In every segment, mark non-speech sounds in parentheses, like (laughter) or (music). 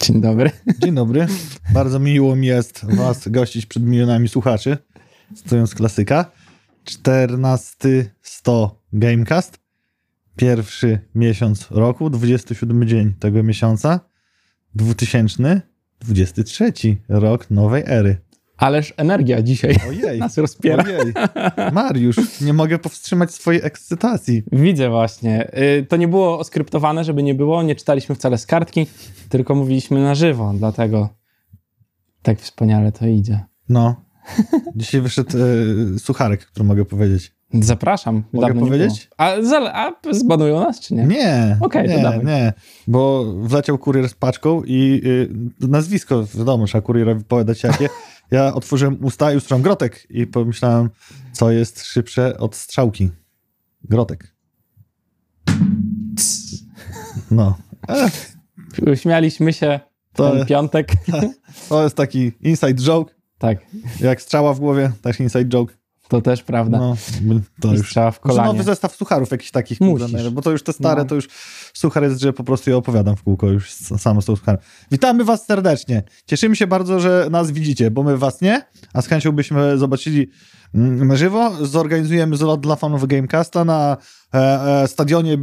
Dzień dobry. Dzień dobry. Bardzo miło mi jest Was gościć przed milionami słuchaczy, stojąc klasyka. 14 100 Gamecast. Pierwszy miesiąc roku, 27 dzień tego miesiąca. 2023 rok nowej ery. Ależ energia dzisiaj Ojej. (laughs) nas rozpiera. Ojej. Mariusz, nie mogę powstrzymać swojej ekscytacji. Widzę właśnie. Y, To nie było oskryptowane, żeby nie było. Nie czytaliśmy wcale z kartki, tylko mówiliśmy na żywo, dlatego tak wspaniale to idzie. No. Dzisiaj wyszedł e, sucharek, który mogę powiedzieć. Zapraszam. Mogę Dawno powiedzieć? A, a zbanują nas, czy nie? Nie, Okej, to nie, dawaj. nie, bo wleciał kurier z paczką i y, nazwisko, wiadomo, trzeba kurierowi powiedzieć jakie. Ja otworzyłem usta i usłyszałem grotek i pomyślałem, co jest szybsze od strzałki. Grotek. No. E, Śmialiśmy się To- ten piątek. (laughs) to jest taki inside joke. tak, Jak strzała w głowie, też inside joke. To też prawda. No, to już. strzała w kolanie. nowy zestaw sucharów jakichś takich, kurde, bo to już te stare, No. to już suchar jest, że po prostu je opowiadam w kółko już s- samo z tą sucharem. Witamy was serdecznie. Cieszymy się bardzo, że nas widzicie, bo my was nie, a z chęcią byśmy zobaczyli mm, na żywo. Zorganizujemy zlot dla fanów Gamecasta na e, e, stadionie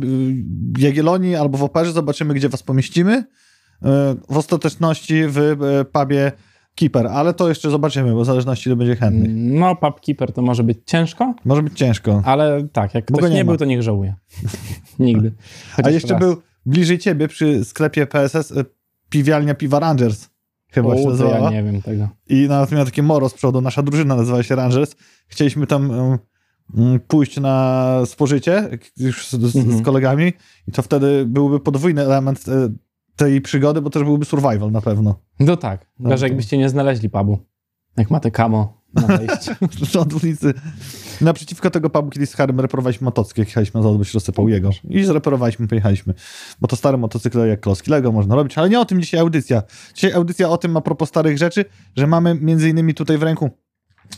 Jagiellonii albo w Operze. Zobaczymy, gdzie was pomieścimy. E, w ostateczności w e, pubie Keeper, ale to jeszcze zobaczymy, bo w zależności ile będzie chętnych. No, Pubkeeper to może być ciężko, Może być ciężko. ale tak, jak ktoś nie, nie był, to niech żałuje. (laughs) Nigdy. A Chociaż jeszcze raz. był bliżej ciebie przy sklepie PSS e, piwialnia Piwa Rangers. Chyba się O, to nazywała. ja nie wiem tego. I nawet miała takie moro z przodu. Nasza drużyna nazywa się Rangers. Chcieliśmy tam mm, pójść na spożycie już z, z, z Mhm. kolegami i to wtedy byłby podwójny element e, tej przygody, bo też byłby survival na pewno. No tak, No to- jakbyście nie znaleźli pubu. Jak macie kamo na wejściu. (laughs) Od ulicy. Naprzeciwko tego pubu kiedyś z Harem reperowaliśmy motocykl, jak jechaliśmy na zawód, bo się rozsypał jego. I zreperowaliśmy, pojechaliśmy. Bo to stare motocykle jak klocki Lego można robić, ale nie o tym dzisiaj audycja. Dzisiaj audycja o tym a propos starych rzeczy, że mamy między innymi tutaj w ręku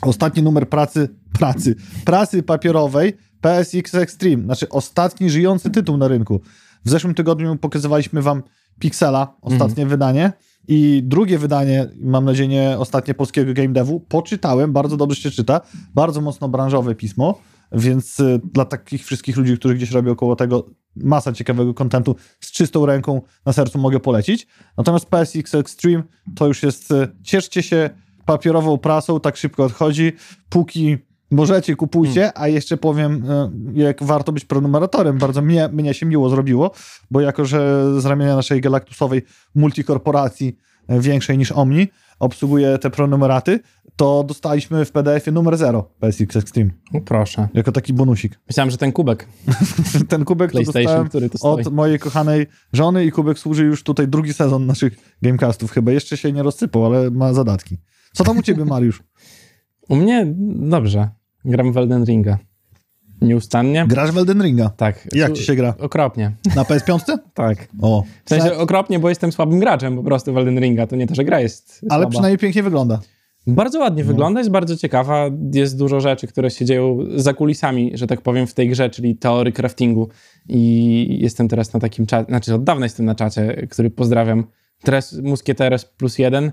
ostatni numer pracy, pracy, pracy papierowej PSX Extreme, znaczy ostatni żyjący tytuł na rynku. W zeszłym tygodniu pokazywaliśmy wam Pixela, ostatnie wydanie. I drugie wydanie, mam nadzieję nie ostatnie polskiego game devu, poczytałem, bardzo dobrze się czyta, bardzo mocno branżowe pismo, więc y, dla takich wszystkich ludzi, którzy gdzieś robią około tego masa ciekawego kontentu, z czystą ręką na sercu mogę polecić. Natomiast PSX Extreme to już jest, y, cieszcie się papierową prasą, tak szybko odchodzi, póki możecie, kupujcie, a jeszcze powiem, y, jak warto być prenumeratorem. Bardzo mnie, mnie się miło zrobiło, bo jako, że z ramienia naszej galaktusowej multikorporacji y, większej niż Omni obsługuje te prenumeraty, to dostaliśmy w PDF-ie numer 0 PSX Extreme, No proszę. jako taki bonusik. (laughs) Myślałem, że ten kubek Ten kubek to dostałem który stoi. od mojej kochanej żony i kubek służy już tutaj drugi sezon naszych Gamecastów. Chyba jeszcze się nie rozsypał, ale ma zadatki. Co tam u ciebie, (laughs) Mariusz? U mnie dobrze. Gram w Elden Ringa. Nieustannie. Grasz w Elden Ringa. Tak. Jak ci się gra? Okropnie. Na PS5? (laughs) Tak. O. W sensie okropnie, bo jestem słabym graczem po prostu w Elden Ringa. To nie to, że gra jest Ale słaba. przynajmniej pięknie wygląda. Bardzo ładnie wygląda, jest bardzo ciekawa. Jest dużo rzeczy, które się dzieją za kulisami, że tak powiem, w tej grze, czyli teorii craftingu. I jestem teraz na takim czacie, znaczy od dawna jestem na czacie, który pozdrawiam. Teraz Muskieteres plus jeden.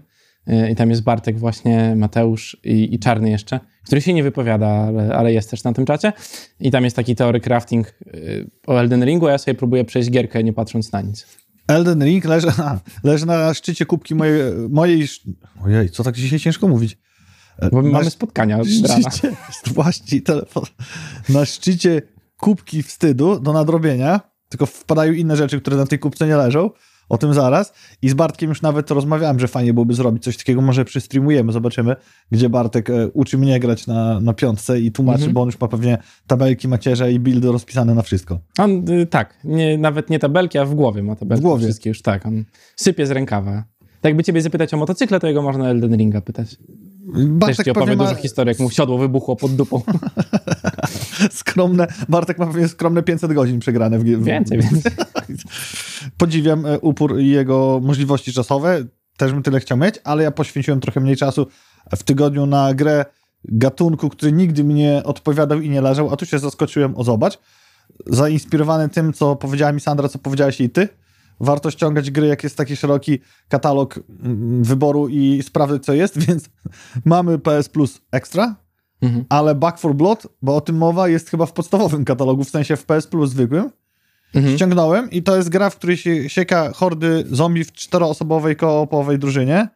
y, I tam jest Bartek właśnie, Mateusz i, i Czarny jeszcze, który się nie wypowiada, ale, ale jest też na tym czacie. I tam jest taki teory crafting y, o Elden Ringu, a ja sobie próbuję przejść gierkę nie patrząc na nic. Elden Ring leży, a, leży na szczycie kubki mojej, mojej... Ojej, co tak dzisiaj ciężko mówić? E, Bo my na mamy spotkania szczycie, (laughs) właśnie telefon, na szczycie kubki wstydu do nadrobienia, tylko wpadają inne rzeczy, które na tej kubce nie leżą, o tym zaraz. I z Bartkiem już nawet rozmawiałem, że fajnie byłoby zrobić coś takiego, może przystreamujemy, zobaczymy, gdzie Bartek e, uczy mnie grać na, na piątce i tłumaczy, Mhm. bo on już ma pewnie tabelki, macierze i buildy rozpisane na wszystko. On, y, tak, nie, nawet nie tabelki, a w głowie ma tabelki. W głowie. Wszystkie już, tak. On sypie z rękawa. Tak jakby ciebie zapytać o motocykle, to jego można Elden Ringa pytać. Też Bartek ci opowie pewnie dużo ma historii, jak mu siodło wybuchło pod dupą. (laughs) skromne, Bartek ma pewnie skromne 500 godzin przegrane w, w Więcej, więcej. (laughs) Podziwiam e, upór i jego możliwości czasowe. Też bym tyle chciał mieć, ale ja poświęciłem trochę mniej czasu w tygodniu na grę gatunku, który nigdy mi nie odpowiadał i nie leżał, a tu się zaskoczyłem, o zobacz, zainspirowany tym, co powiedziała mi Sandra, co powiedziałeś i ty, warto ściągać gry, jak jest taki szeroki katalog mm, wyboru i sprawdzać, co jest, (laughs) więc mamy PS Plus Extra, Mhm. ale Back for Blood, bo o tym mowa, jest chyba w podstawowym katalogu, w sensie w PS Plus zwykłym. Mhm. Ściągnąłem i to jest gra, w której się sieka hordy zombie w czteroosobowej, koopowej drużynie.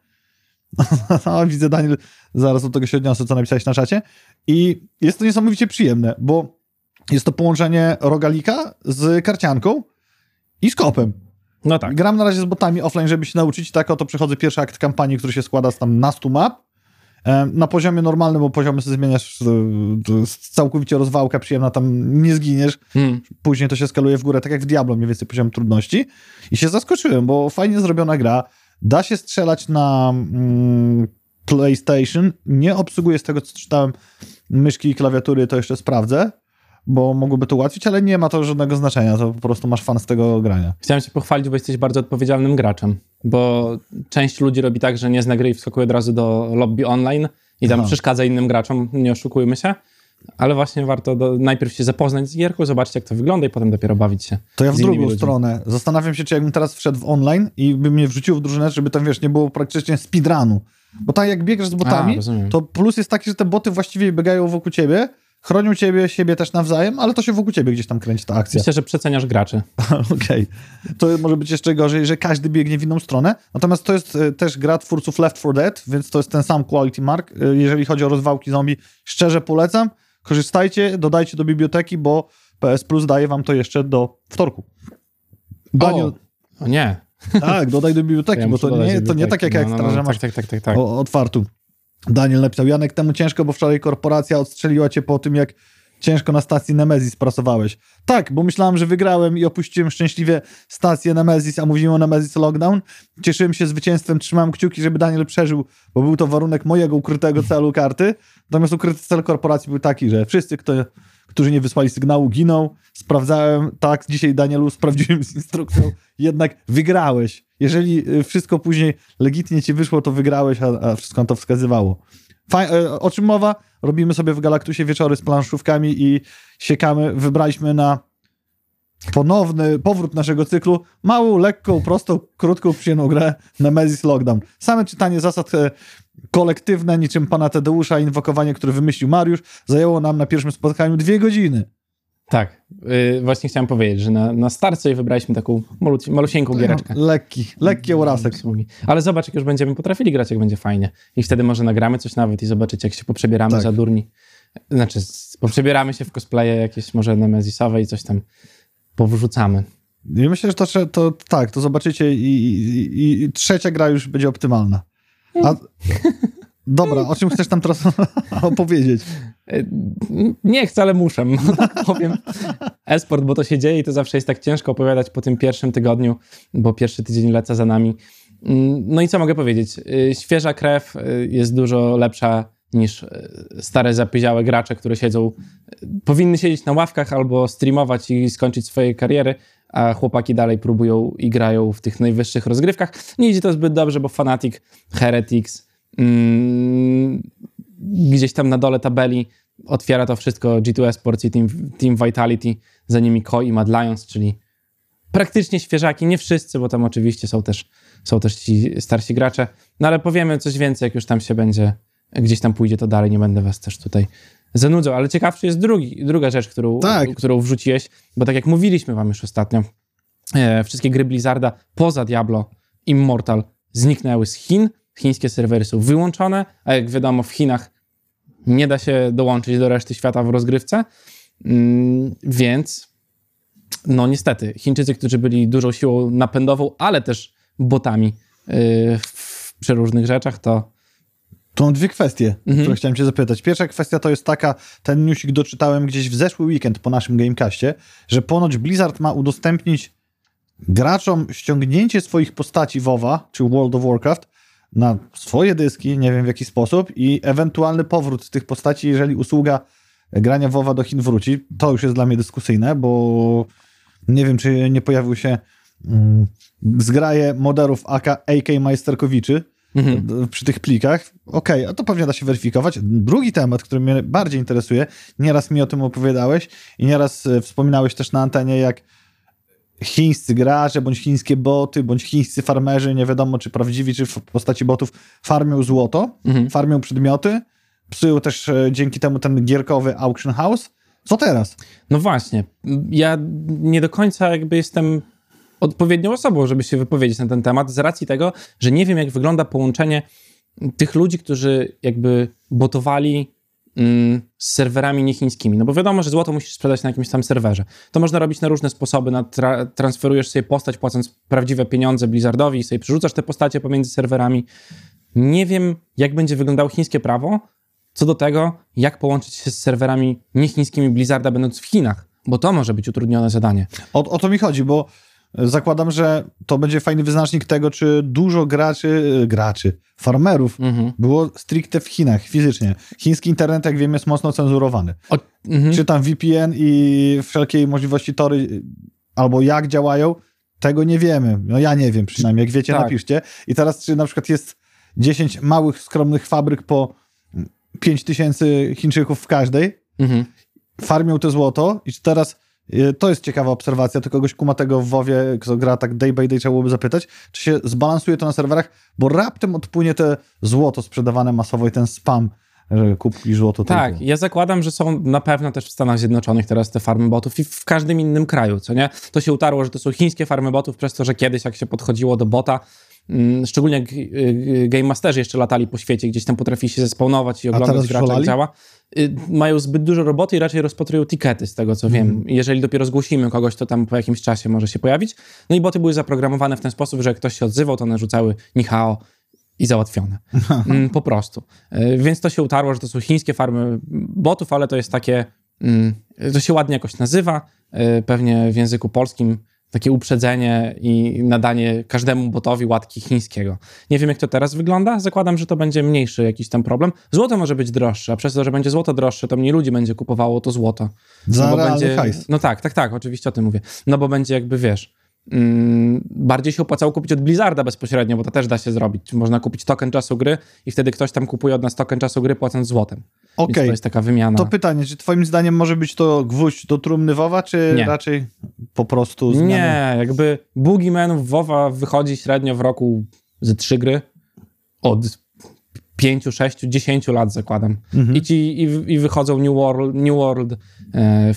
(laughs) No, widzę, Daniel, zaraz do tego się odniosę, co napisałeś na czacie. I jest to niesamowicie przyjemne, bo jest to połączenie rogalika z karcianką i z kopem. No tak. Gram na razie z botami offline, żeby się nauczyć. Tak oto przechodzę pierwszy akt kampanii, który się składa z tam nastu map. Na poziomie normalnym, bo poziomy sobie zmieniasz, e, to jest całkowicie rozwałka przyjemna, tam nie zginiesz. Hmm. Później to się skaluje w górę, tak jak w Diablo, mniej więcej poziom trudności. I się zaskoczyłem, bo fajnie zrobiona gra. Da się strzelać na mm, PlayStation. Nie obsługuje z tego, co czytałem, myszki i klawiatury, to jeszcze sprawdzę, bo mogłoby to ułatwić, ale nie ma to żadnego znaczenia. To po prostu masz fan z tego grania. Chciałem się pochwalić, bo jesteś bardzo odpowiedzialnym graczem, bo część ludzi robi tak, że nie zna gry i wskakuje od razu do lobby online i tam Aha. przeszkadza innym graczom, nie oszukujmy się, ale właśnie warto do, najpierw się zapoznać z gierką, zobaczyć jak to wygląda i potem dopiero bawić się To ja w drugą ludźmi. stronę. Zastanawiam się, czy jakbym teraz wszedł w online i by mnie wrzucił w drużynę, żeby tam, wiesz, nie było praktycznie speedrunu. Bo tak jak biegasz z botami, A, to plus jest taki, że te boty właściwie biegają wokół ciebie, chronią ciebie, siebie też nawzajem, ale to się wokół ciebie gdzieś tam kręci ta akcja. Myślę, że przeceniasz graczy. (laughs) Okej. To może być jeszcze gorzej, że każdy biegnie w inną stronę. Natomiast to jest e, też gra twórców Left 4 Dead, więc to jest ten sam quality mark. E, Jeżeli chodzi o rozwałki zombie, szczerze polecam. Korzystajcie, dodajcie do biblioteki, bo PS Plus daje wam to jeszcze do wtorku. Daniel, O, o nie. tak, dodaj do biblioteki, Ja bo to nie, to nie tak jak no, no, że masz Tak, tak, tak, tak. tak. o, otwartu. Daniel napisał, Janek, temu ciężko, bo wczoraj korporacja odstrzeliła cię po tym, jak ciężko na stacji Nemesis pracowałeś. Tak, bo myślałem, że wygrałem i opuściłem szczęśliwie stację Nemesis, a mówimy o Nemesis Lockdown. Cieszyłem się zwycięstwem, trzymałem kciuki, żeby Daniel przeżył, bo był to warunek mojego ukrytego celu karty. Natomiast ukryty cel korporacji był taki, że wszyscy, kto, którzy nie wysłali sygnału, giną. Sprawdzałem, tak, dzisiaj Danielu sprawdziłem z instrukcją, jednak wygrałeś. Jeżeli y, wszystko później legitnie ci wyszło, to wygrałeś, a, a wszystko na to wskazywało. Faj, e, o czym mowa? Robimy sobie w Galaktusie wieczory z planszówkami i siekamy. Wybraliśmy na ponowny powrót naszego cyklu małą, lekką, prostą, krótką, przyjemną grę Nemesis Lockdown. Same czytanie zasad e, kolektywne, niczym pana Tadeusza, inwokowanie, które wymyślił Mariusz, zajęło nam na pierwszym spotkaniu dwie godziny. Tak, yy, właśnie chciałem powiedzieć, że na, na starcie wybraliśmy taką maluci, malusieńką giereczkę. Lekki, lekki eurasek. Usługi. Ale zobacz, jak już będziemy potrafili grać, jak będzie fajnie. I wtedy może nagramy coś nawet i zobaczycie, jak się poprzebieramy Tak. za durni. Znaczy, poprzebieramy się w cosplaye jakieś może nemezisowe i coś tam powrzucamy. I myślę, że to, to tak, to zobaczycie i, i, i trzecia gra już będzie optymalna. A, (laughs) dobra, o czym chcesz tam teraz (laughs) opowiedzieć? E, Nie chcę, ale muszę, (laughs) no tak powiem. Esport, bo to się dzieje i to zawsze jest tak ciężko opowiadać po tym pierwszym tygodniu, bo pierwszy tydzień lecę za nami. Mm, No i co mogę powiedzieć? Y, Świeża krew y, jest dużo lepsza niż stare, zapyziałe gracze, które siedzą, powinny siedzieć na ławkach albo streamować i skończyć swoje kariery, a chłopaki dalej próbują i grają w tych najwyższych rozgrywkach. Nie idzie to zbyt dobrze, bo Fnatic, Heretics, gdzieś tam na dole tabeli otwiera to wszystko G2 Esports i Team, Team Vitality, za nimi Koi i Mad Lions, czyli praktycznie świeżaki, nie wszyscy, bo tam oczywiście są też, są też ci starsi gracze, no ale powiemy coś więcej, jak już tam się będzie, gdzieś tam pójdzie to dalej, nie będę was też tutaj zanudzał, ale ciekawszy jest drugi, druga rzecz, którą, Tak. którą wrzuciłeś, bo tak jak mówiliśmy wam już ostatnio, e, wszystkie gry Blizzarda poza Diablo, Immortal zniknęły z Chin, chińskie serwery są wyłączone, a jak wiadomo w Chinach nie da się dołączyć do reszty świata w rozgrywce, mm, więc no niestety, Chińczycy, którzy byli dużą siłą napędową, ale też botami yy, w przeróżnych rzeczach, to Tu mam dwie kwestie, Mhm. które chciałem cię zapytać. Pierwsza kwestia to jest taka, ten newsik doczytałem gdzieś w zeszły weekend po naszym Gamecastie, że ponoć Blizzard ma udostępnić graczom ściągnięcie swoich postaci WoWa, czy World of Warcraft, na swoje dyski, nie wiem w jaki sposób, i ewentualny powrót tych postaci, jeżeli usługa grania WoWa do Chin wróci. To już jest dla mnie dyskusyjne, bo nie wiem, czy nie pojawił się mm, zgraje moderów AK, AK Majsterkowiczy, mhm. przy tych plikach. Okej, a to pewnie da się weryfikować. Drugi temat, który mnie bardziej interesuje, nieraz mi o tym opowiadałeś i nieraz e, wspominałeś też na antenie, jak chińscy gracze, bądź chińskie boty, bądź chińscy farmerzy, nie wiadomo czy prawdziwi, czy w postaci botów, farmią złoto, Mhm. farmią przedmioty, psują też e, dzięki temu ten gierkowy auction house. Co teraz? No właśnie. Ja nie do końca jakby jestem odpowiednią osobą, żeby się wypowiedzieć na ten temat, z racji tego, że nie wiem, jak wygląda połączenie tych ludzi, którzy jakby botowali z serwerami niechińskimi. No bo wiadomo, że złoto musisz sprzedać na jakimś tam serwerze. To można robić na różne sposoby. Na tra- transferujesz sobie postać, płacąc prawdziwe pieniądze Blizzardowi i sobie przerzucasz te postacie pomiędzy serwerami. Nie wiem, jak będzie wyglądało chińskie prawo, co do tego, jak połączyć się z serwerami niechińskimi Blizzarda, będąc w Chinach, bo to może być utrudnione zadanie. O, o to mi chodzi, bo zakładam, że to będzie fajny wyznacznik tego, czy dużo graczy, e, graczy, farmerów Mhm. było stricte w Chinach, fizycznie. Chiński internet, jak wiem, jest mocno cenzurowany. O, mhm. Czy tam VPN i wszelkie możliwości tory, y, albo jak działają, tego nie wiemy. No ja nie wiem przynajmniej, jak wiecie, Tak. napiszcie. I teraz, czy na przykład jest 10 małych, skromnych fabryk po 5 tysięcy Chińczyków w każdej, Mhm. farmią to złoto i czy teraz to jest ciekawa obserwacja, to kogoś kumatego w WoWie, kto gra tak day by day, trzeba byłoby zapytać, czy się zbalansuje to na serwerach, bo raptem odpłynie te złoto sprzedawane masowo i ten spam, że kupi złoto. Tak, tylko. ja zakładam, że są na pewno też w Stanach Zjednoczonych teraz te farmy botów i w każdym innym kraju, co nie? To się utarło, że to są chińskie farmy botów, przez to, że kiedyś jak się podchodziło do bota, szczególnie jak y, y, Game Masterzy jeszcze latali po świecie, gdzieś tam potrafili się zespawnować i oglądać gracza, jak działa, y, mają zbyt dużo roboty i raczej rozpatrują tikety, z tego co wiem. Jeżeli dopiero zgłosimy kogoś, to tam po jakimś czasie może się pojawić. No i boty były zaprogramowane w ten sposób, że jak ktoś się odzywał, to one rzucały Nihao i załatwione. (laughs) Mm, po prostu. Więc to się utarło, że to są chińskie farmy botów, ale to jest takie, mm, to się ładnie jakoś nazywa, pewnie w języku polskim takie uprzedzenie i nadanie każdemu botowi łatki chińskiego. Nie wiem, jak to teraz wygląda. Zakładam, że to będzie mniejszy jakiś tam problem. Złoto może być droższe, a przez to, że będzie złoto droższe, to mniej ludzi będzie kupowało to złoto. Za bo realny będzie, hajs. No tak, tak, tak, oczywiście o tym mówię. No bo będzie jakby, wiesz, bardziej się opłacało kupić od Blizzarda bezpośrednio, bo to też da się zrobić. Można kupić token czasu gry i wtedy ktoś tam kupuje od nas token czasu gry płacąc złotem. Okej, to jest taka wymiana. to pytanie, czy twoim zdaniem może być to gwóźdź do trumny WoWa, czy Nie. raczej po prostu zmiany? Nie, jakby Boogeyman w WoWa wychodzi średnio w roku ze trzy gry od 5, 6, 10 lat zakładam. Mhm. I, ci, i, I wychodzą New World, New World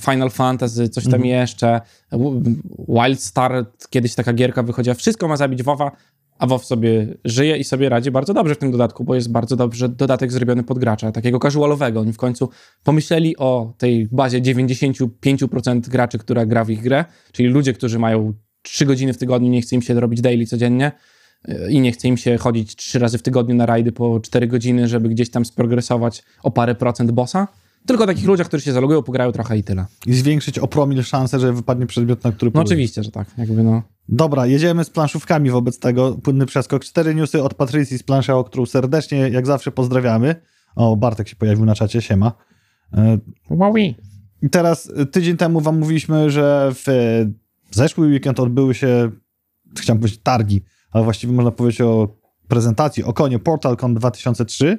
Final Fantasy, coś tam Mhm. jeszcze, W- Wild Start, kiedyś taka gierka wychodziła. Wszystko ma zabić WoWa, a WoW sobie żyje i sobie radzi bardzo dobrze w tym dodatku, bo jest bardzo dobrze dodatek zrobiony pod gracza, takiego casualowego. Oni w końcu pomyśleli o tej bazie 95% graczy, która gra w ich grę, czyli ludzie, którzy mają 3 godziny w tygodniu, nie chce im się robić daily codziennie yy, i nie chce im się chodzić 3 razy w tygodniu na rajdy po 4 godziny, żeby gdzieś tam sprogresować o parę procent bossa. Tylko takich ludziach, którzy się zalogują, pograją trochę i tyle. I zwiększyć o promil szansę, że wypadnie przedmiot, na który No oczywiście, że tak. Jakby no. Dobra, jedziemy z planszówkami wobec tego. Płynny przeskok. Cztery newsy od Patrycji z Planszeo, którą serdecznie, jak zawsze, pozdrawiamy. O, Bartek się pojawił na czacie, siema. E, Wowi. I teraz e, tydzień temu wam mówiliśmy, że w e, zeszły weekend odbyły się, chciałem powiedzieć targi, ale właściwie można powiedzieć o prezentacji, o konie PortalCon 2003,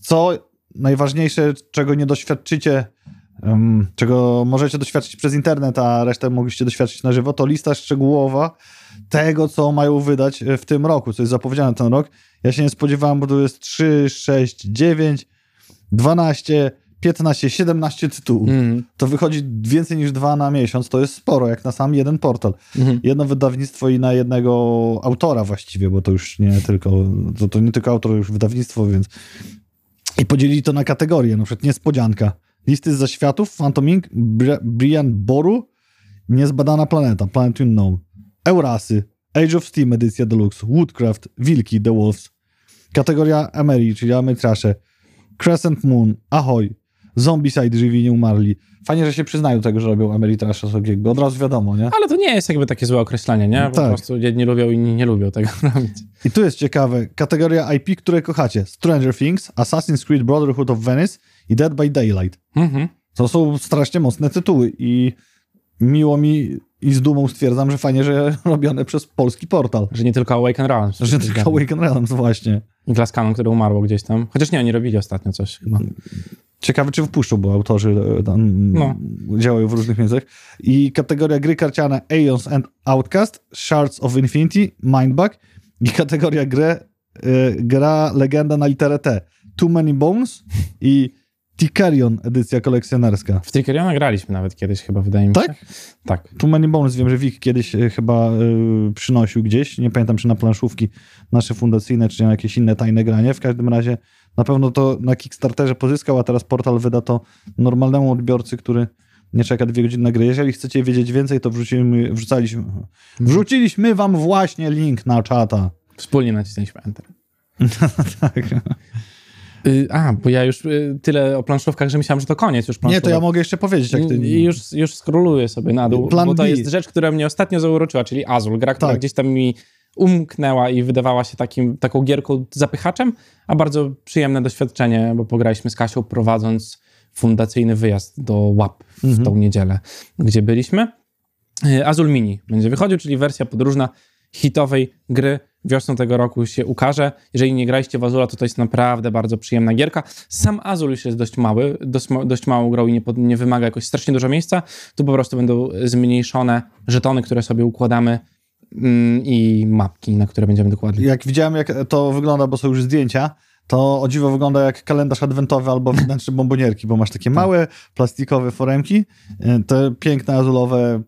co najważniejsze, czego nie doświadczycie, em, czego możecie doświadczyć przez internet, a resztę mogliście doświadczyć na żywo, to lista szczegółowa tego, co mają wydać e, w tym roku, co jest zapowiedziane ten rok. Ja się nie spodziewałem, bo to jest 3, 6, 9, 12, 15, 17 tytułów. Mhm. To wychodzi więcej niż dwa na miesiąc, to jest sporo, jak na sam jeden portal. Mhm. Jedno wydawnictwo i na jednego autora właściwie, bo to już nie tylko, to, to nie tylko autor, już wydawnictwo, więc i podzielili to na kategorie, na przykład niespodzianka. Listy z zaświatów, Phantom Inc., Bri- Brian Boru, Niezbadana planeta, Planet Unknown, Eurasy, Age of Steam edycja Deluxe, Woodcraft, Wilki, The Wolves, kategoria Emery, czyli Ametrasze, Crescent Moon, Ahoy, Zombicide, Żywi nie umarli. Fajnie, że się przyznają do tego, że robią Ameritrasze sobie, bo od razu wiadomo, nie? Ale to nie jest jakby takie złe określenie, nie? Po Tak. prostu jedni lubią, inni nie lubią tego (laughs) robić. I tu jest ciekawe, kategoria IP, które kochacie. Stranger Things, Assassin's Creed Brotherhood of Venice i Dead by Daylight. Mhm. To są strasznie mocne tytuły i miło mi i z dumą stwierdzam, że fajnie, że (laughs) robione przez polski portal. Że nie tylko Awaken Realms. Że tylko Awaken Realms właśnie. I Glass Cannon, które umarło gdzieś tam. Chociaż nie, oni robili ostatnio coś chyba. Ciekawe, czy wpuszczą, bo autorzy e, tam No. działają w różnych językach. I kategoria gry karciane Aeons and Outcast, Shards of Infinity, Mindbug. I kategoria grę, y, gra legenda na literę T. Too Many Bones i Tikarion, edycja kolekcjonerska. W Trickeriona graliśmy nawet kiedyś chyba, wydaje mi się. Tak? Tak. Too Many Bones wiem, że Wik kiedyś y, chyba y, przynosił gdzieś. Nie pamiętam, czy na planszówki nasze fundacyjne, czy na jakieś inne tajne granie. W każdym razie na pewno to na Kickstarterze pozyskał, a teraz portal wyda to normalnemu odbiorcy, który nie czeka dwie godziny na grę. Jeżeli chcecie wiedzieć więcej, to wrzucimy, wrzucaliśmy, wrzuciliśmy wam właśnie link na czata. Wspólnie nacisnęliśmy Enter. (laughs) tak. Y, a, bo ja już y, tyle o planszówkach, że myślałem, że to koniec już Nie, planszówek. to ja mogę jeszcze powiedzieć, jak ty... I już, już skroluję sobie na dół, Plan bo to B. jest rzecz, która mnie ostatnio zauroczyła, czyli Azul, gra, która Tak. gdzieś tam mi umknęła i wydawała się takim, taką gierką zapychaczem, a bardzo przyjemne doświadczenie, bo pograliśmy z Kasią prowadząc fundacyjny wyjazd do łap w Mhm. tą niedzielę, gdzie byliśmy. Y, Azul Mini będzie wychodził, czyli wersja podróżna hitowej gry. Wiosną tego roku się ukaże. Jeżeli nie graliście w Azula, to to jest naprawdę bardzo przyjemna gierka. Sam Azul już jest dość mały, dość, dość małą grą i nie, nie wymaga jakoś strasznie dużo miejsca. Tu po prostu będą zmniejszone żetony, które sobie układamy i mapki, na które będziemy dokładnie. Jak widziałem, jak to wygląda, bo są już zdjęcia, to o dziwo wygląda jak kalendarz adwentowy albo wnętrze bombonierki, bo masz takie małe, plastikowe foremki, y, te piękne, azulowe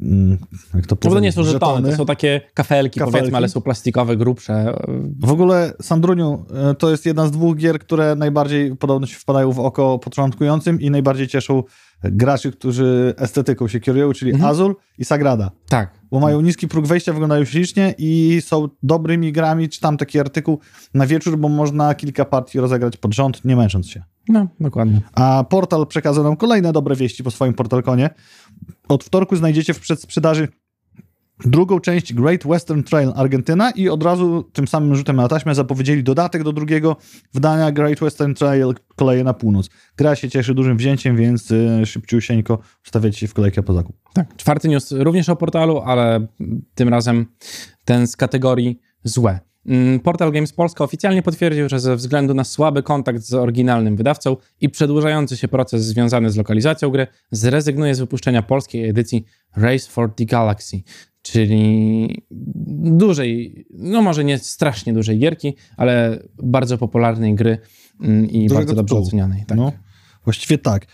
mm, jak to No bo to nie powiedzieć, są żetony, to są takie kafelki, Kafelki. powiedzmy, ale są plastikowe, grubsze. W ogóle, Sandruniu, y, to jest jedna z dwóch gier, które najbardziej podobno się wpadają w oko początkującym i najbardziej cieszą graczy, którzy estetyką się kierują, czyli Mhm. Azul i Sagrada. Tak. Bo mają niski próg wejścia, wyglądają ślicznie i są dobrymi grami. Czytam taki artykuł na wieczór, bo można kilka partii rozegrać pod rząd, nie męcząc się. No, dokładnie. A portal przekazał nam kolejne dobre wieści po swoim portalkonie. Od wtorku znajdziecie w przedsprzedaży drugą część Great Western Trail Argentyna i od razu tym samym rzutem na taśmę zapowiedzieli dodatek do drugiego wydania Great Western Trail Koleje na północ. Gra się cieszy dużym wzięciem, więc y, szybciusieńko ustawiacie się w kolejkę po zakup. Tak, czwarty news również o portalu, ale tym razem ten z kategorii złe. Mm, Portal Games Polska oficjalnie potwierdził, że ze względu na słaby kontakt z oryginalnym wydawcą i przedłużający się proces związany z lokalizacją gry, zrezygnuje z wypuszczenia polskiej edycji Race for the Galaxy, czyli dużej, no może nie strasznie dużej gierki, ale bardzo popularnej gry mm, i Dużego bardzo dobrze tytułu. ocenianej. Tak. No, właściwie tak. Y,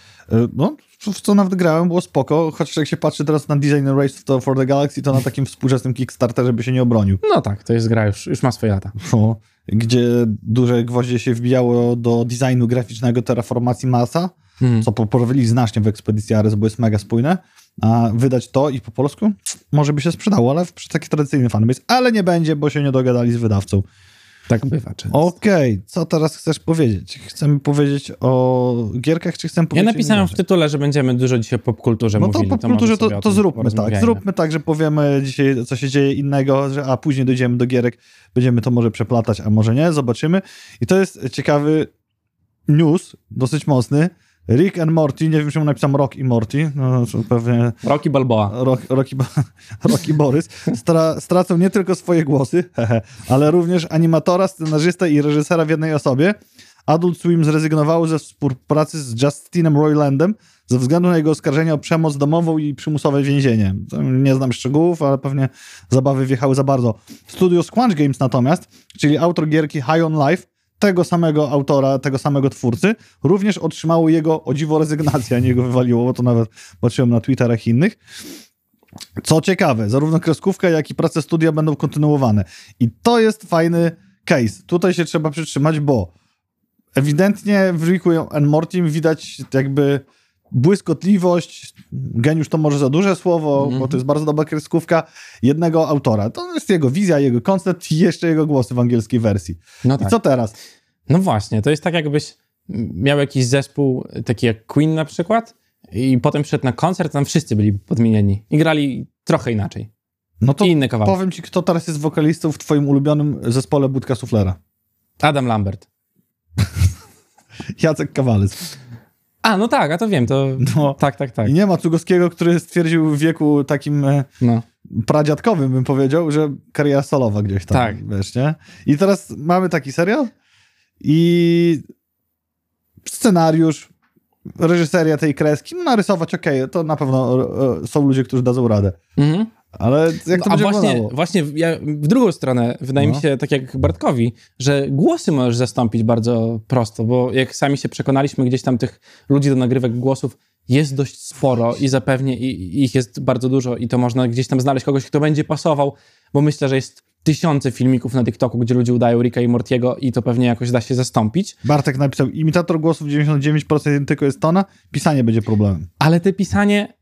No, w co nawet grałem, było spoko, chociaż jak się patrzy teraz na design Race to for the Galaxy, to na takim współczesnym Kickstarterze by się nie obronił. no tak, to jest gra, już, już ma swoje lata. No, gdzie duże gwoździe się wbijało do designu graficznego terraformacji Marsa, Mhm. co poprawili znacznie w Ekspedycji Ares, bo jest mega spójne, a wydać to i po polsku może by się sprzedało, ale przy taki tradycyjny fanbase, ale nie będzie, bo się nie dogadali z wydawcą. Tak bywa często. Okej, co teraz chcesz powiedzieć? Chcemy powiedzieć o gierkach, czy chcemy Ja powiedzieć o napisałem w tytule, że będziemy dużo dzisiaj o popkulturze No to mówili. może to, sobie o to tym zróbmy tak. Zróbmy tak, że powiemy dzisiaj, co się dzieje innego, że a później dojdziemy do gierek, będziemy to może przeplatać, a może nie, zobaczymy. I to jest ciekawy news, dosyć mocny. Rick and Morty, nie wiem czemu napisałem Rock i Morty, no pewnie Rocky Balboa. Rock, Rocky, (laughs) Rocky Borys, stra, stracą nie tylko swoje głosy, ale również animatora, scenarzystę i reżysera w jednej osobie. Adult Swim zrezygnowało ze współpracy z Justinem Roilandem ze względu na jego oskarżenia o przemoc domową i przymusowe więzienie. Nie znam szczegółów, ale pewnie zabawy wjechały za bardzo. Studio Squanch Games natomiast, czyli autor gierki High on Life, tego samego autora, tego samego twórcy, również otrzymało jego, o dziwo, rezygnację, a nie go wywaliło, bo to nawet patrzyłem na Twitterach innych. Co ciekawe, zarówno kreskówka, jak i prace studia będą kontynuowane. I to jest fajny case. Tutaj się trzeba przytrzymać, bo ewidentnie w Ricku and Mortim widać jakby błyskotliwość, geniusz to może za duże słowo, Mhm. bo to jest bardzo dobra kreskówka, jednego autora. To jest jego wizja, jego koncept i jeszcze jego głosy w angielskiej wersji. No I tak. co teraz? No właśnie, to jest tak jakbyś miał jakiś zespół, taki jak Queen na przykład i potem przyszedł na koncert, tam wszyscy byli podmienieni i grali trochę inaczej. No to I inne kawałki. powiem ci, kto teraz jest wokalistą w twoim ulubionym zespole Budka Suflera. Adam Lambert. (laughs) Jacek Kawalec. A, no tak, a to wiem, to... No. Tak, tak, tak. I nie ma Cugowskiego, który stwierdził w wieku takim e, No. pradziadkowym, bym powiedział, że kariera solowa gdzieś tam, Tak. wiesz, nie? I teraz mamy taki serial i scenariusz reżyseria tej kreski, no narysować okej, to na pewno e, są ludzie, którzy dadzą radę. Mhm. Ale jak to No, A właśnie, wyglądało? właśnie ja, w drugą stronę, wydaje mi No. się, tak jak Bartkowi, że głosy możesz zastąpić bardzo prosto, bo jak sami się przekonaliśmy, gdzieś tam tych ludzi do nagrywek głosów jest dość sporo i zapewnie ich jest bardzo dużo i to można gdzieś tam znaleźć kogoś, kto będzie pasował, bo myślę, że jest tysiące filmików na TikToku, gdzie ludzie udają Ricka i Mortiego i to pewnie jakoś da się zastąpić. Bartek napisał, imitator głosów 99% tylko jest tona, pisanie będzie problemem. Ale te pisanie,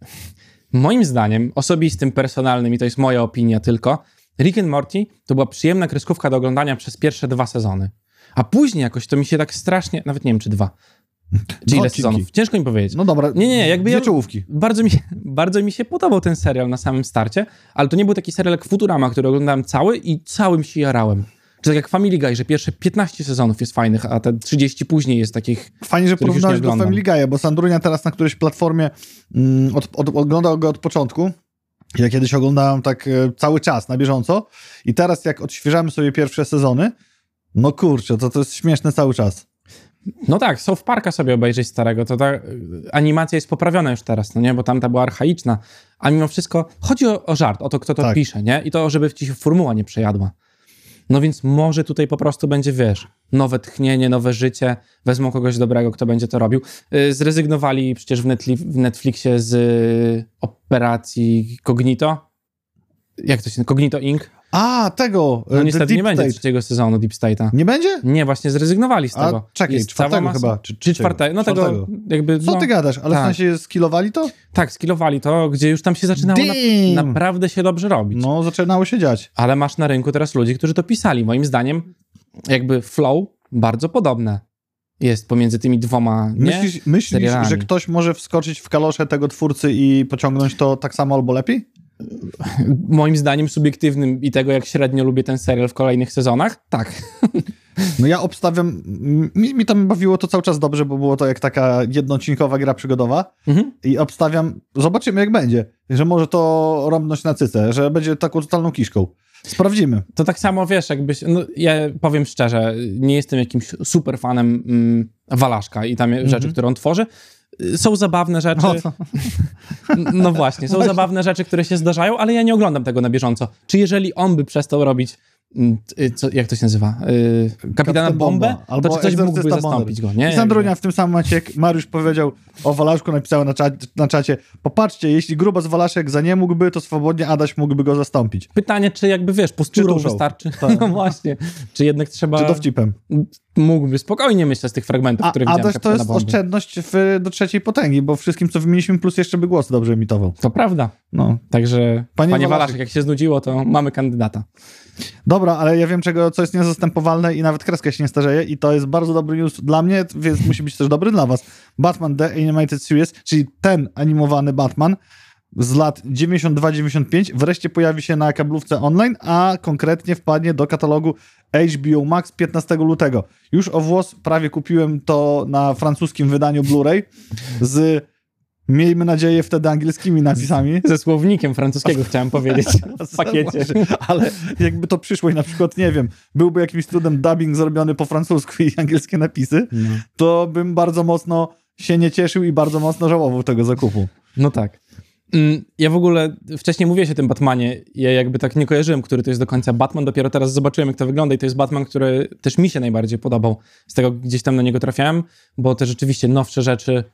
moim zdaniem, osobistym, personalnym, i to jest moja opinia tylko, Rick and Morty to była przyjemna kreskówka do oglądania przez pierwsze dwa sezony. A później jakoś to mi się tak strasznie, nawet nie wiem czy dwa, czy ile odcinki. sezonów, ciężko mi powiedzieć. No dobra, Nie, nie, jakby ja- czołówki. Bardzo mi, (laughs) bardzo mi się podobał ten serial na samym starcie, ale to nie był taki serial jak Futurama, który oglądałem cały i całym się jarałem. Tak jak Family Guy, że pierwsze 15 sezonów jest fajnych, a te 30 później jest takich... Fajnie, że porównałeś do. Family Guy'a, bo Sandrunia teraz na którejś platformie mm, od, od, oglądał go od początku. Ja kiedyś oglądałem tak e, cały czas, na bieżąco. I teraz jak odświeżamy sobie pierwsze sezony, no kurczę, to to jest śmieszne cały czas. No tak, South Parka sobie obejrzeć starego, to ta y, animacja jest poprawiona już teraz, no nie, bo tamta była archaiczna, a mimo wszystko chodzi o, o żart, o to, kto to Tak. pisze, nie, i to, żeby ci się formuła nie przejadła. No więc może tutaj po prostu będzie, wiesz, nowe tchnienie, nowe życie, wezmą kogoś dobrego, kto będzie to robił. Y, Zrezygnowali przecież w, Netflixie z y, operacji Cognito, jak to się, Cognito Inc., A, tego, e, no The niestety Deep nie będzie trzeciego sezonu Deep State'a. Nie będzie? Nie, właśnie zrezygnowali z A, tego. czekaj, Jest czwartego chyba, czy Czy czwartego? No tego Czwartego. jakby... Co no, ty gadasz? Ale tak. w sensie skillowali to? Tak, skillowali to, gdzie już tam się zaczynało na, naprawdę się dobrze robić. No, zaczynało się dziać. Ale masz na rynku teraz ludzi, którzy to pisali. Moim zdaniem jakby flow bardzo podobne jest pomiędzy tymi dwoma, nie? Myślisz, myślisz że ktoś może wskoczyć w kalosze tego twórcy i pociągnąć to tak samo albo lepiej? Moim zdaniem subiektywnym i tego, jak średnio lubię ten serial w kolejnych sezonach, tak. No ja obstawiam, mi, mi tam bawiło to cały czas dobrze, bo było to jak taka jednoodcinkowa gra przygodowa Mhm. i obstawiam, zobaczymy jak będzie, że może to rąbnąć na cycę, że będzie taką totalną kiszką. Sprawdzimy. To tak samo, wiesz, jakbyś... No, ja powiem szczerze, nie jestem jakimś super fanem mm, Walaszka i tam rzeczy, które on tworzy. Są zabawne rzeczy. No właśnie, są Właśnie. zabawne rzeczy, które się zdarzają, ale ja nie oglądam tego na bieżąco. Czy jeżeli on by przestał robić, mm, y, co, jak to się nazywa, y, Kapitana Kapitan Bombę. Albo to czy ktoś mógłby zastąpić go, nie? I Sandrunia w tym samym momencie, jak Mariusz powiedział o Walaszku, napisała na, cza na czacie, popatrzcie, jeśli Grubas Walaszek za nie mógłby, to swobodnie Adaś mógłby go zastąpić. Pytanie, czy jakby, wiesz, posturą wystarczy? Tak. (laughs) No właśnie. Czy jednak trzeba... Czy dowcipem. Mógłby spokojnie myśleć z tych fragmentów, A które widziałem Adaś to jest oszczędność w, do trzeciej potęgi, bo wszystkim, co wymieniliśmy, plus jeszcze by głos dobrze emitował. To prawda. No. Także, Panie panie. Walaszek, jak się znudziło, to mamy kandydata. Dobra, ale ja wiem, czego, co jest niezastępowalne i nawet kreska się nie starzeje i to jest bardzo dobry news dla mnie, więc musi być też dobry dla was. Batman The Animated Series, czyli ten animowany Batman z lat 92-95 wreszcie pojawi się na kablówce online, a konkretnie wpadnie do katalogu HBO Max 15 lutego. Już o włos prawie kupiłem to na francuskim wydaniu Blu-ray z, miejmy nadzieję, wtedy angielskimi napisami. Ze słownikiem francuskiego (laughs) chciałem powiedzieć w pakiecie. Ale jakby to przyszło i na przykład, nie wiem, byłby jakimś cudem dubbing zrobiony po francusku i angielskie napisy, No. to bym bardzo mocno się nie cieszył i bardzo mocno żałował tego zakupu. No tak. Mm, Ja w ogóle wcześniej mówiłeś o tym Batmanie. Ja jakby tak nie kojarzyłem, który to jest do końca Batman. Dopiero teraz zobaczyłem, jak to wygląda, i to jest Batman, który też mi się najbardziej podobał. Z tego gdzieś tam na niego trafiałem, bo te rzeczywiście nowsze rzeczy,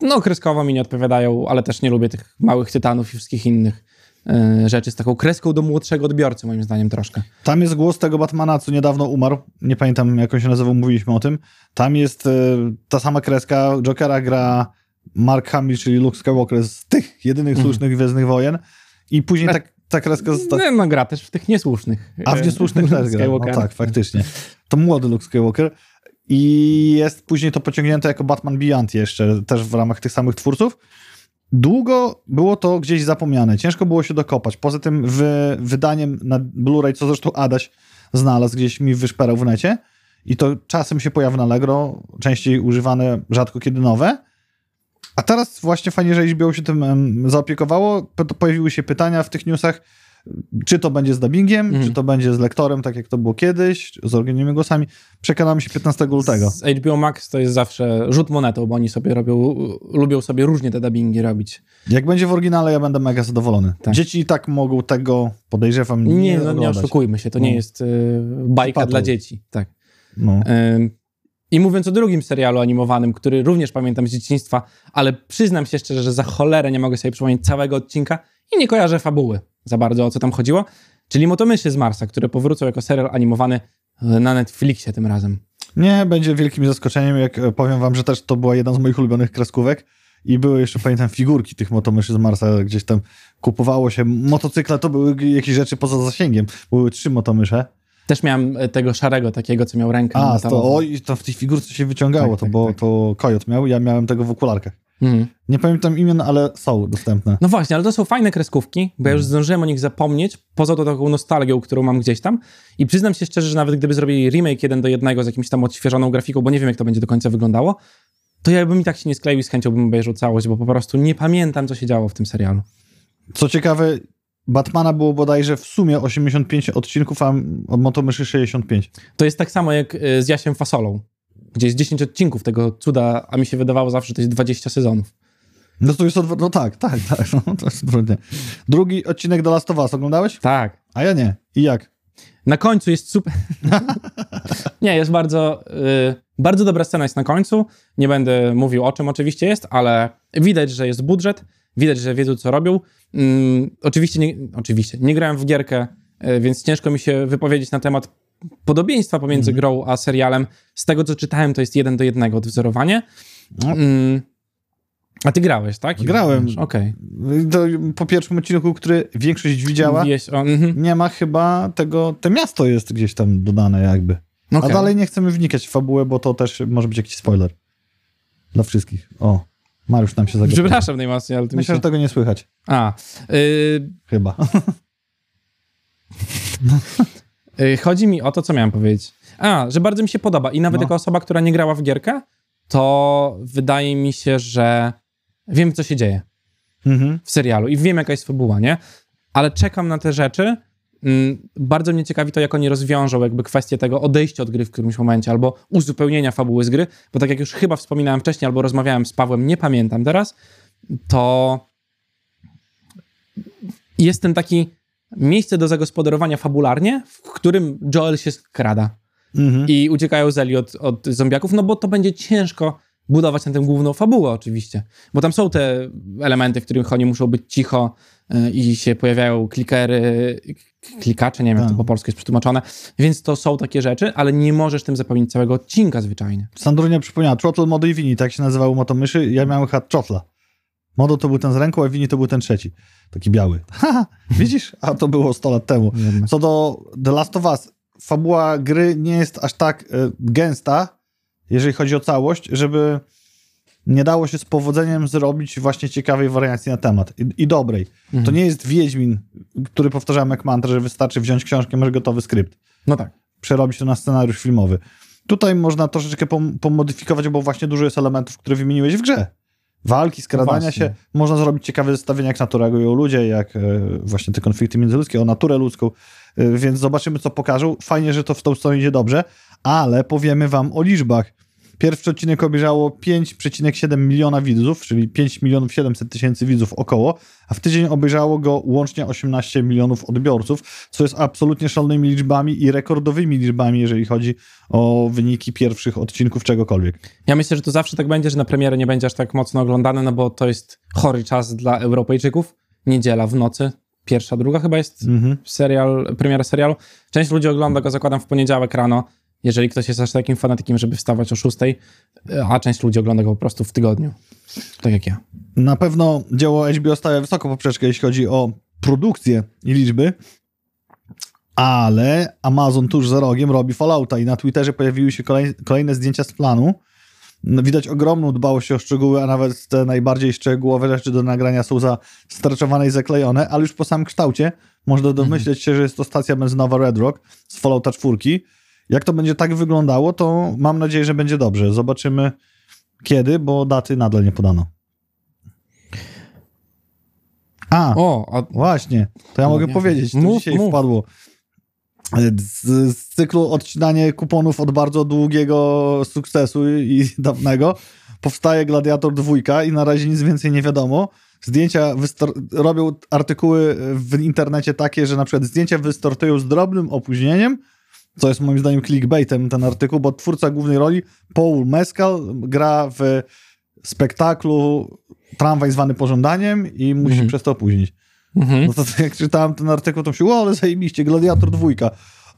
no kreskowo mi nie odpowiadają, ale też nie lubię tych małych tytanów i wszystkich innych e, rzeczy z taką kreską do młodszego odbiorcy, moim zdaniem troszkę. Tam jest głos tego Batmana, co niedawno umarł. Nie pamiętam, jak on się nazywał, mówiliśmy o tym. Tam jest e, ta sama kreska. Jokera gra Mark Hamill, czyli Luke Skywalker z tych jedynych Mhm. słusznych Gwiezdnych Wojen. I później ta, ta kreska została... No, no gra też w tych niesłusznych. A w e, niesłusznych też gra. No tak, faktycznie. To młody Luke Skywalker. I jest później to pociągnięte jako Batman Beyond jeszcze, też w ramach tych samych twórców. Długo było to gdzieś zapomniane, ciężko było się dokopać. Poza tym wy, wydaniem na Blu-ray, co zresztą Adaś znalazł, gdzieś mi wyszperał w necie i to czasem się pojawia na Allegro, częściej używane, rzadko kiedy nowe. A teraz właśnie fajnie, że HBO się tym em, zaopiekowało. Po- Pojawiły się pytania w tych newsach, Czy to będzie z dubbingiem, Mhm. czy to będzie z lektorem, tak jak to było kiedyś, z oryginalnymi głosami. Przekonamy się 15 lutego. Z HBO Max to jest zawsze rzut monetą, bo oni sobie robią, lubią sobie różnie te dubbingi robić. Jak będzie w oryginale, ja będę mega zadowolony. Tak. Dzieci i tak mogą tego, podejrzewam, nie, Nie, no, nie oszukujmy się, to nie No. jest y, bajka Patrol. dla dzieci. Tak. No. Ym, I mówiąc o drugim serialu animowanym, który również pamiętam z dzieciństwa, ale przyznam się szczerze, że za cholerę nie mogę sobie przypomnieć całego odcinka i nie kojarzę fabuły za bardzo, o co tam chodziło, czyli Motomyszy z Marsa, które powrócą jako serial animowany na Netflixie tym razem. Nie, będzie wielkim zaskoczeniem, jak e, powiem wam, że też to była jedna z moich ulubionych kreskówek i były jeszcze, pamiętam, figurki tych motomyszy z Marsa, gdzieś tam kupowało się, motocykle to były jakieś rzeczy poza zasięgiem, były trzy motomysze, Też miałem y, tego szarego takiego, co miał rękę a metalową. to, oj, to w tej figurce się wyciągało, Tak, to, tak, bo tak. to Kojot miał, ja miałem tego w okularkach. Mhm. Nie pamiętam imion, ale są dostępne. No właśnie, ale to są fajne kreskówki, bo ja już zdążyłem o nich zapomnieć, poza tą taką nostalgią, którą mam gdzieś tam. I przyznam się szczerze, że nawet gdyby zrobili remake jeden do jednego z jakimś tam odświeżoną grafiką, bo nie wiem, jak to będzie do końca wyglądało, to ja bym i tak się nie skleił i z chęcią bym obejrzał całość, bo po prostu nie pamiętam, co się działo w tym serialu. Co ciekawe, Batmana było bodajże w sumie 85 odcinków, a motomyszy 65. To jest tak samo jak y, z Jasiem Fasolą, gdzie jest 10 odcinków tego cuda, a mi się wydawało zawsze, że to jest 20 sezonów. No to jest odwrot, no tak, tak, tak, (laughs) no, to jest odwrotnie. Drugi odcinek do Last of Us oglądałeś? Tak. A ja nie. I jak? Na końcu jest super. (laughs) nie, jest bardzo, y, bardzo dobra scena jest na końcu. Nie będę mówił o czym oczywiście jest, ale widać, że jest budżet, widać, że wiedzą co robią. Ym, oczywiście, nie, oczywiście, nie grałem w gierkę, y, więc ciężko mi się wypowiedzieć na temat podobieństwa pomiędzy Mhm. grą a serialem. Z tego co czytałem, to jest jeden do jednego odwzorowanie. No. Ym, a ty grałeś, tak? Grałem. Okej. To po pierwszym odcinku, który większość widziała, Mówiłeś o- mhm. nie ma chyba tego, te miasto jest gdzieś tam dodane jakby. A Okej. dalej nie chcemy wnikać w fabułę, bo to też może być jakiś spoiler. Dla wszystkich. O, Mariusz nam się zagotował. Przepraszam najmocniej, ale ty Myślę, się... że tego nie słychać. A, y, Chyba. (laughs) Y, Chodzi mi o to, co miałem powiedzieć. A, że bardzo mi się podoba. I nawet No. jako osoba, która nie grała w gierkę, to wydaje mi się, że wiem, co się dzieje mhm. w serialu i wiem, jaka jest fabuła, nie? Ale czekam na te rzeczy. Mm, Bardzo mnie ciekawi to, jak oni rozwiążą jakby kwestię tego odejścia od gry w którymś momencie, albo uzupełnienia fabuły z gry, bo tak jak już chyba wspominałem wcześniej, albo rozmawiałem z Pawłem, nie pamiętam teraz, to jest ten taki miejsce do zagospodarowania fabularnie, w którym Joel się skrada Mhm. i uciekają z Eli od, od zombiaków, no bo to będzie ciężko budować na tę główną fabułę oczywiście, bo tam są te elementy, w których oni muszą być cicho y, i się pojawiają klikery, klikacze, nie wiem jak to Tak. po polsku jest przetłumaczone, więc to są takie rzeczy, ale nie możesz tym zapełnić całego odcinka zwyczajnie. Sandrunia przypomniała, Trottle, Modo i Wini, tak się nazywały motomyszy. Ja miałem chyba Trotla. Modo to był ten z ręką, a Wini to był ten trzeci. Taki biały. (laughs) Haha, widzisz? A to było 100 lat temu. Co do The Last of Us, fabuła gry nie jest aż tak e, gęsta, jeżeli chodzi o całość, żeby nie dało się z powodzeniem zrobić właśnie ciekawej wariacji na temat i, i dobrej. Mhm. To nie jest Wiedźmin, który powtarzałem jak mantrę, że wystarczy wziąć książkę, masz gotowy skrypt No tak. przerobić to na scenariusz filmowy. Tutaj można troszeczkę pom- pomodyfikować, bo właśnie dużo jest elementów, które wymieniłeś w grze. Walki, skradania właśnie. się. Można zrobić ciekawe zestawienia, jak natura reagują ludzie, jak e, właśnie te konflikty międzyludzkie, o naturę ludzką. E, więc zobaczymy, co pokażą. Fajnie, że to w tą stronę idzie dobrze, ale powiemy wam o liczbach. Pierwszy odcinek obejrzało 5,7 miliona widzów, czyli 5 milionów 700 tysięcy widzów około, a w tydzień obejrzało go łącznie 18 milionów odbiorców, co jest absolutnie szalonymi liczbami i rekordowymi liczbami, jeżeli chodzi o wyniki pierwszych odcinków czegokolwiek. Ja myślę, że to zawsze tak będzie, że na premierę nie będzie aż tak mocno oglądane, no bo to jest chory czas dla Europejczyków. Niedziela w nocy, pierwsza, druga chyba jest Mhm. serial, premiera serialu. Część ludzi ogląda go, zakładam, w poniedziałek rano, jeżeli ktoś jest aż takim fanatykiem, żeby wstawać o 6, a część ludzi ogląda go po prostu w tygodniu. Tak jak ja. Na pewno dzieło HBO stawia wysoko poprzeczkę, jeśli chodzi o produkcję i liczby, ale Amazon tuż za rogiem robi Fallouta i na Twitterze pojawiły się kolej, kolejne zdjęcia z planu. No, widać ogromną dbałość o szczegóły, a nawet te najbardziej szczegółowe rzeczy do nagrania są zastraczowane i zaklejone, ale już po samym kształcie można domyśleć się, że jest to stacja benzynowa Red Rock z Fallouta 4. Jak to będzie tak wyglądało, to mam nadzieję, że będzie dobrze. Zobaczymy kiedy, bo daty nadal nie podano. A, O, a właśnie, to ja No mogę powiedzieć, to. Mów, dzisiaj mów. wpadło. Z, z cyklu odcinanie kuponów od bardzo długiego sukcesu i dawnego powstaje Gladiator dwójka i na razie nic więcej nie wiadomo. Zdjęcia robią artykuły w internecie takie, że na przykład zdjęcia wystartują z drobnym opóźnieniem, co jest moim zdaniem clickbaitem ten artykuł, bo twórca głównej roli, Paul Mescal, gra w spektaklu Tramwaj zwany pożądaniem i musi Mhm. przez to opóźnić. mhm. No to tak jak czytałem ten artykuł, to się, o, ale zajebiście, Gladiator dwójka.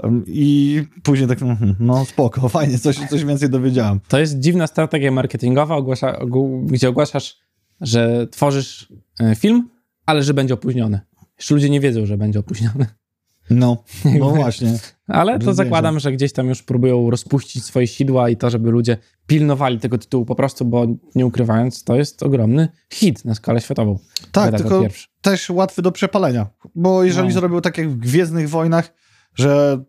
Um, I później tak, mhm, no spoko, (laughs) fajnie, coś, coś więcej dowiedziałem. to jest dziwna strategia marketingowa, ogłasza, ogół- gdzie ogłaszasz, że tworzysz e, film, ale że będzie opóźniony. Jeszcze ludzie nie wiedzą, że będzie opóźniony. No, (laughs) no właśnie. Ale to zakładam, że gdzieś tam już próbują rozpuścić swoje sidła i to, żeby ludzie pilnowali tego tytułu po prostu, bo nie ukrywając, to jest ogromny hit na skalę światową. Tak, Gladiator tylko też łatwy do przepalenia. Bo jeżeli No. zrobił tak jak w Gwiezdnych Wojnach, że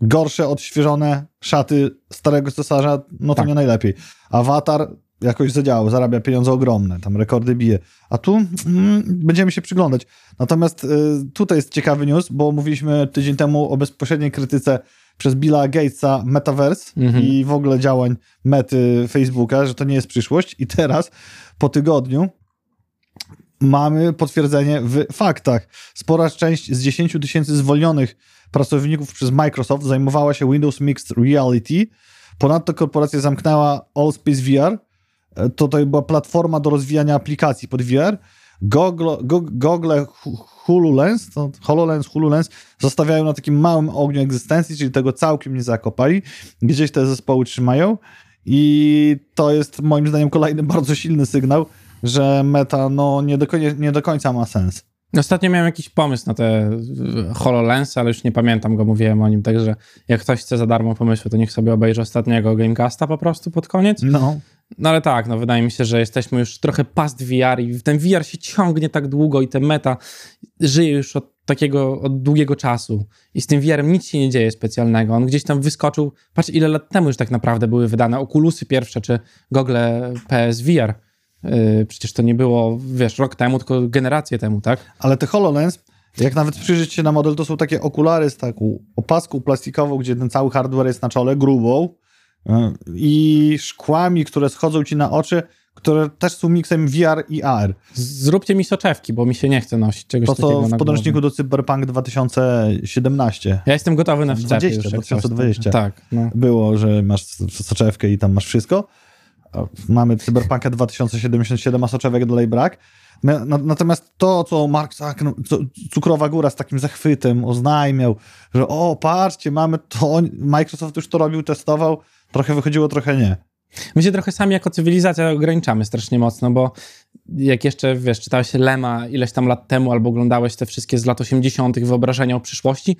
gorsze, odświeżone szaty starego cesarza, no to Tak. nie najlepiej. Awatar jakoś zadziałał, zarabia pieniądze ogromne, tam rekordy bije. A tu mm, będziemy się przyglądać. Natomiast y, tutaj jest ciekawy news, bo mówiliśmy tydzień temu o bezpośredniej krytyce przez Billa Gatesa Metaverse Mhm. i w ogóle działań mety Facebooka, że to nie jest przyszłość. I teraz, po tygodniu, mamy potwierdzenie w faktach. Spora część z 10 tysięcy zwolnionych pracowników przez Microsoft zajmowała się Windows Mixed Reality. Ponadto korporacja zamknęła Allspace VR. E, To, to była platforma do rozwijania aplikacji pod VR. Google, Go- Google HoloLens, to HoloLens, HoloLens zostawiają na takim małym ogniu egzystencji, czyli tego całkiem nie zakopali. Gdzieś te zespoły trzymają i to jest moim zdaniem kolejny (laughs) bardzo silny sygnał, że meta no, nie, do końca, nie do końca ma sens. Ostatnio miałem jakiś pomysł na te e, HoloLens, ale już nie pamiętam go, mówiłem o nim, także jak ktoś chce za darmo pomysłu, to niech sobie obejrzy ostatniego Gamecasta po prostu pod koniec. No, No ale tak, no wydaje mi się, że jesteśmy już trochę past VR i ten VR się ciągnie tak długo i te meta żyje już od takiego, od długiego czasu i z tym VR-em nic się nie dzieje specjalnego. On gdzieś tam wyskoczył, patrz ile lat temu już tak naprawdę były wydane Oculusy pierwsze, czy gogle PSVR. Yy, przecież to nie było, wiesz, rok temu, tylko generację temu, tak? ale te HoloLens, jak nawet przyjrzeć się na model, to są takie okulary z taką opaską plastikową, gdzie ten cały hardware jest na czole, grubą i szkłami, które schodzą ci na oczy, które też są miksem VR i AR. Zróbcie mi soczewki, bo mi się nie chce nosić czegoś To, takiego co w podręczniku do Cyberpunk 2017 Ja jestem gotowy na wszczepy 20, już jak coś, 2020. Tak, no. było, że masz soczewkę i tam masz wszystko. Mamy Cyberpunka 2077, a soczewek dalej brak. Na- na- Natomiast to, co Mark co Cukrowa Góra z takim zachwytem oznajmiał, że o, patrzcie, mamy to, Microsoft już to robił, testował, trochę wychodziło, trochę nie. My się trochę sami jako cywilizacja ograniczamy strasznie mocno, bo jak jeszcze, wiesz, czytałeś Lema ileś tam lat temu albo oglądałeś te wszystkie z lat 80. wyobrażenia o przyszłości,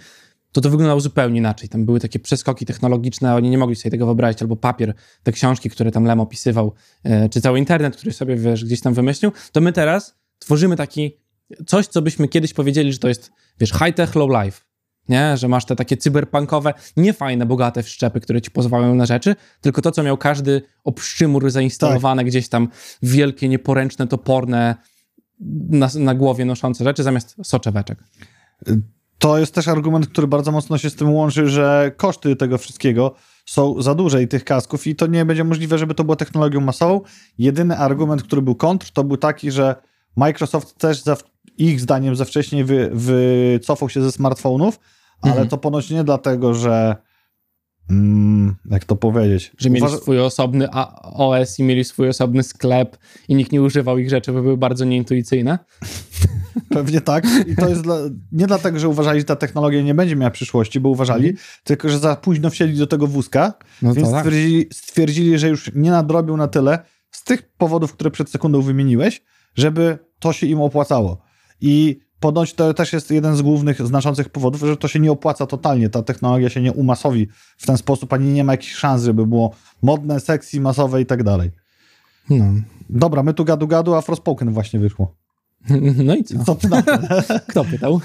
to to wyglądało zupełnie inaczej. Tam były takie przeskoki technologiczne, oni nie mogli sobie tego wyobrazić, albo papier, te książki, które tam Lem opisywał, e, czy cały internet, który sobie, wiesz, gdzieś tam wymyślił, to my teraz tworzymy taki coś, co byśmy kiedyś powiedzieli, że to jest, wiesz, high-tech, low-life. Nie? Że masz te takie cyberpunkowe, niefajne, bogate wszczepy, które ci pozwalają na rzeczy, tylko to, co miał każdy obszczymur zainstalowane gdzieś tam, wielkie, nieporęczne, toporne, na, na głowie noszące rzeczy, zamiast soczeweczek. To jest też argument, który bardzo mocno się z tym łączy, że koszty tego wszystkiego są za duże i tych kasków i to nie będzie możliwe, żeby to było technologią masową. Jedyny argument, który był kontr, to był taki, że Microsoft też za, ich zdaniem za wcześnie wy, wycofał się ze smartfonów, ale Mhm. to ponoć nie dlatego, że mm, jak to powiedzieć? Że mieli Uważa- swój osobny OS i mieli swój osobny sklep i nikt nie używał ich rzeczy, bo były bardzo nieintuicyjne. (laughs) Pewnie tak. I to jest dla, nie dlatego, że uważali, że ta technologia nie będzie miała przyszłości, bo uważali, tylko że za późno wsiedli do tego wózka, No więc to tak. stwierdzili, stwierdzili, że już nie nadrobią na tyle z tych powodów, które przed sekundą wymieniłeś, żeby to się im opłacało. I ponoć to też jest jeden z głównych, znaczących powodów, że to się nie opłaca totalnie. Ta technologia się nie umasowi w ten sposób, ani nie ma jakichś szans, żeby było modne, sexy, masowe i tak dalej. No. Dobra, my tu gadu gadu, a Frostpoken właśnie wyszło. (laughs) no i co? Co ty na to? (laughs) Kto pytał? (laughs)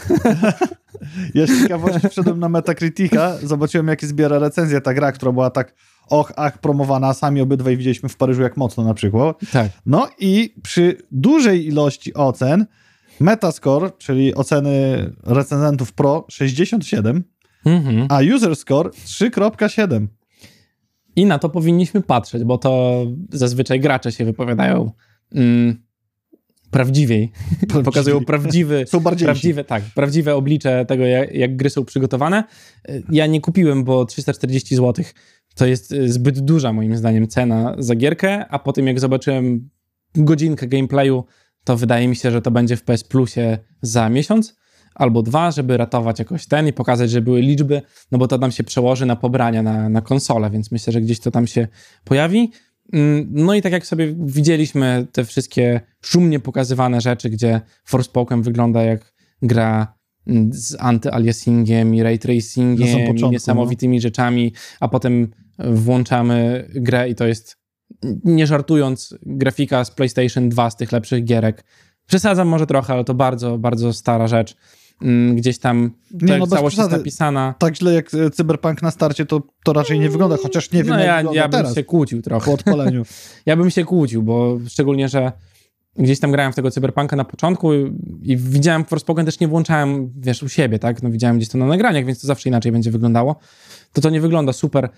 Ja z ciekawości wszedłem na Metacritica, zobaczyłem jakie zbiera recenzja ta gra, która była tak och, ach, promowana, sami obydwaj widzieliśmy w Paryżu jak mocno na przykład. tak. No i przy dużej ilości ocen Metascore, czyli oceny recenzentów Pro 67, Mhm. a User Score 3.7. I na to powinniśmy patrzeć, bo to zazwyczaj gracze się wypowiadają mm, prawdziwiej. (laughs) Pokazują prawdziwy, Są prawdziwe, tak, prawdziwe oblicze tego, jak, jak gry są przygotowane. Ja nie kupiłem, bo 340 zł to jest y, zbyt duża moim zdaniem cena za gierkę, a po tym jak zobaczyłem godzinkę gameplayu, to wydaje mi się, że to będzie w PS Plusie za miesiąc albo dwa, żeby ratować jakoś ten i pokazać, że były liczby, no bo to nam się przełoży na pobrania na, na konsolę, więc myślę, że gdzieś to tam się pojawi. Mm, No i tak jak sobie widzieliśmy te wszystkie szumnie pokazywane rzeczy, gdzie Forspoken wygląda jak gra mm, z anty-aliasingiem i ray tracingiem samym i początku, niesamowitymi rzeczami, a potem włączamy grę i to jest, nie żartując, grafika z PlayStation 2 z tych lepszych gierek. Przesadzam może trochę, ale to bardzo, bardzo stara rzecz. Mm, Gdzieś tam Nie, no całość jest napisana. Tak źle jak e, Cyberpunk na starcie, to, to raczej nie wygląda, chociaż nie wiem, No ja, ja bym się kłócił trochę. po odpaleniu. (laughs) Ja bym się kłócił, bo szczególnie, że gdzieś tam grałem w tego cyberpunka na początku i, i widziałem Forspoken, też nie włączałem, wiesz, u siebie, tak? No widziałem gdzieś to na nagraniach, więc to zawsze inaczej będzie wyglądało. To to nie wygląda super.